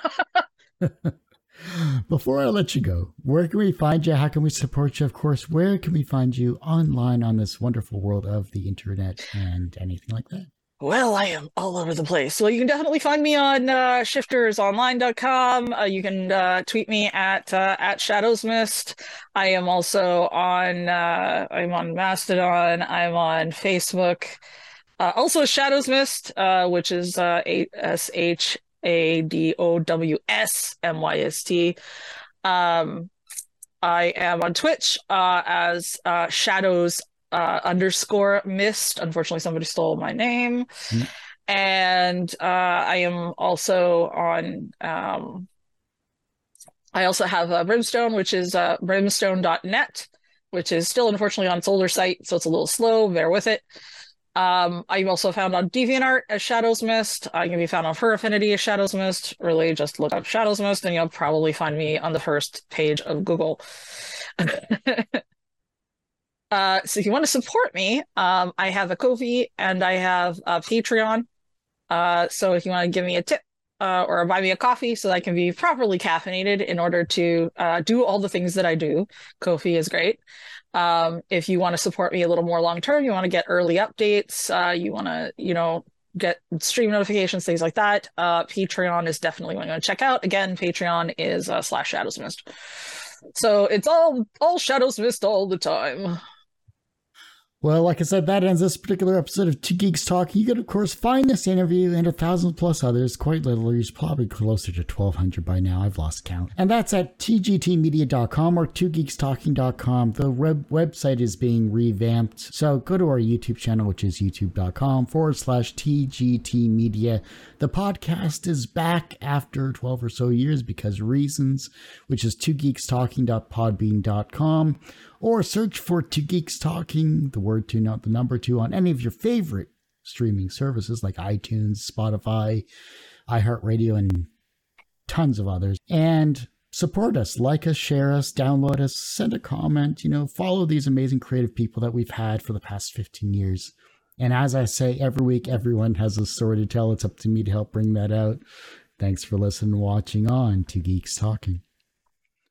Before I let you go, where can we find you? How can we support you? Of course, where can we find you online on this wonderful world of the internet and anything like that? Well, I am all over the place. So you can definitely find me on uh, shiftersonline.com. Uh, you can uh, tweet me at uh, at Shadowsmyst. I am also on uh, I'm on Mastodon. I'm on Facebook. Uh, also shadowsmyst, uh, which is A S H A D O W S M Y S T. Um, I am on Twitch as Shadows uh, underscore myst. Unfortunately, somebody stole my name. Mm. And uh, I am also on. Um, I also have uh, Brymstone, which is uh, brymstone.net, which is still unfortunately on its older site, so it's a little slow. Bear with it. Um, I'm also found on DeviantArt as Shadowsmyst. I can be found on FurAffinity as Shadowsmyst. Really, just look up Shadowsmyst, and you'll probably find me on the first page of Google. Uh, so if you want to support me, um, I have a Ko-fi and I have a Patreon. Uh, so if you want to give me a tip uh, or buy me a coffee so that I can be properly caffeinated in order to uh, do all the things that I do, Ko-fi is great. Um, if you want to support me a little more long term, you want to get early updates, uh, you want to, you know, get stream notifications, things like that. Uh, Patreon is definitely one you want to check out. Again, Patreon is slash Shadowsmyst. So it's all all Shadowsmyst all the time. Well, like I said, that ends this particular episode of Two Geeks Talking. You can, of course, find this interview and a thousand plus others, quite literally, it's probably closer to 1,200 by now. I've lost count. And that's at tgtmedia.com or twogeekstalking.com. The web- website is being revamped. So go to our YouTube channel, which is youtube.com forward slash tgtmedia. The podcast is back after 12 or so years because reasons, which is twogeekstalking.podbean.com or search for Two Geeks Talking, the word two, not the number two, on any of your favorite streaming services like iTunes, Spotify, iHeartRadio, and tons of others. And support us, like us, share us, download us, send a comment, you know, follow these amazing creative people that we've had for the past 15 years. And as I say every week, everyone has a story to tell. It's up to me to help bring that out. Thanks for listening and watching on Two Geeks Talking.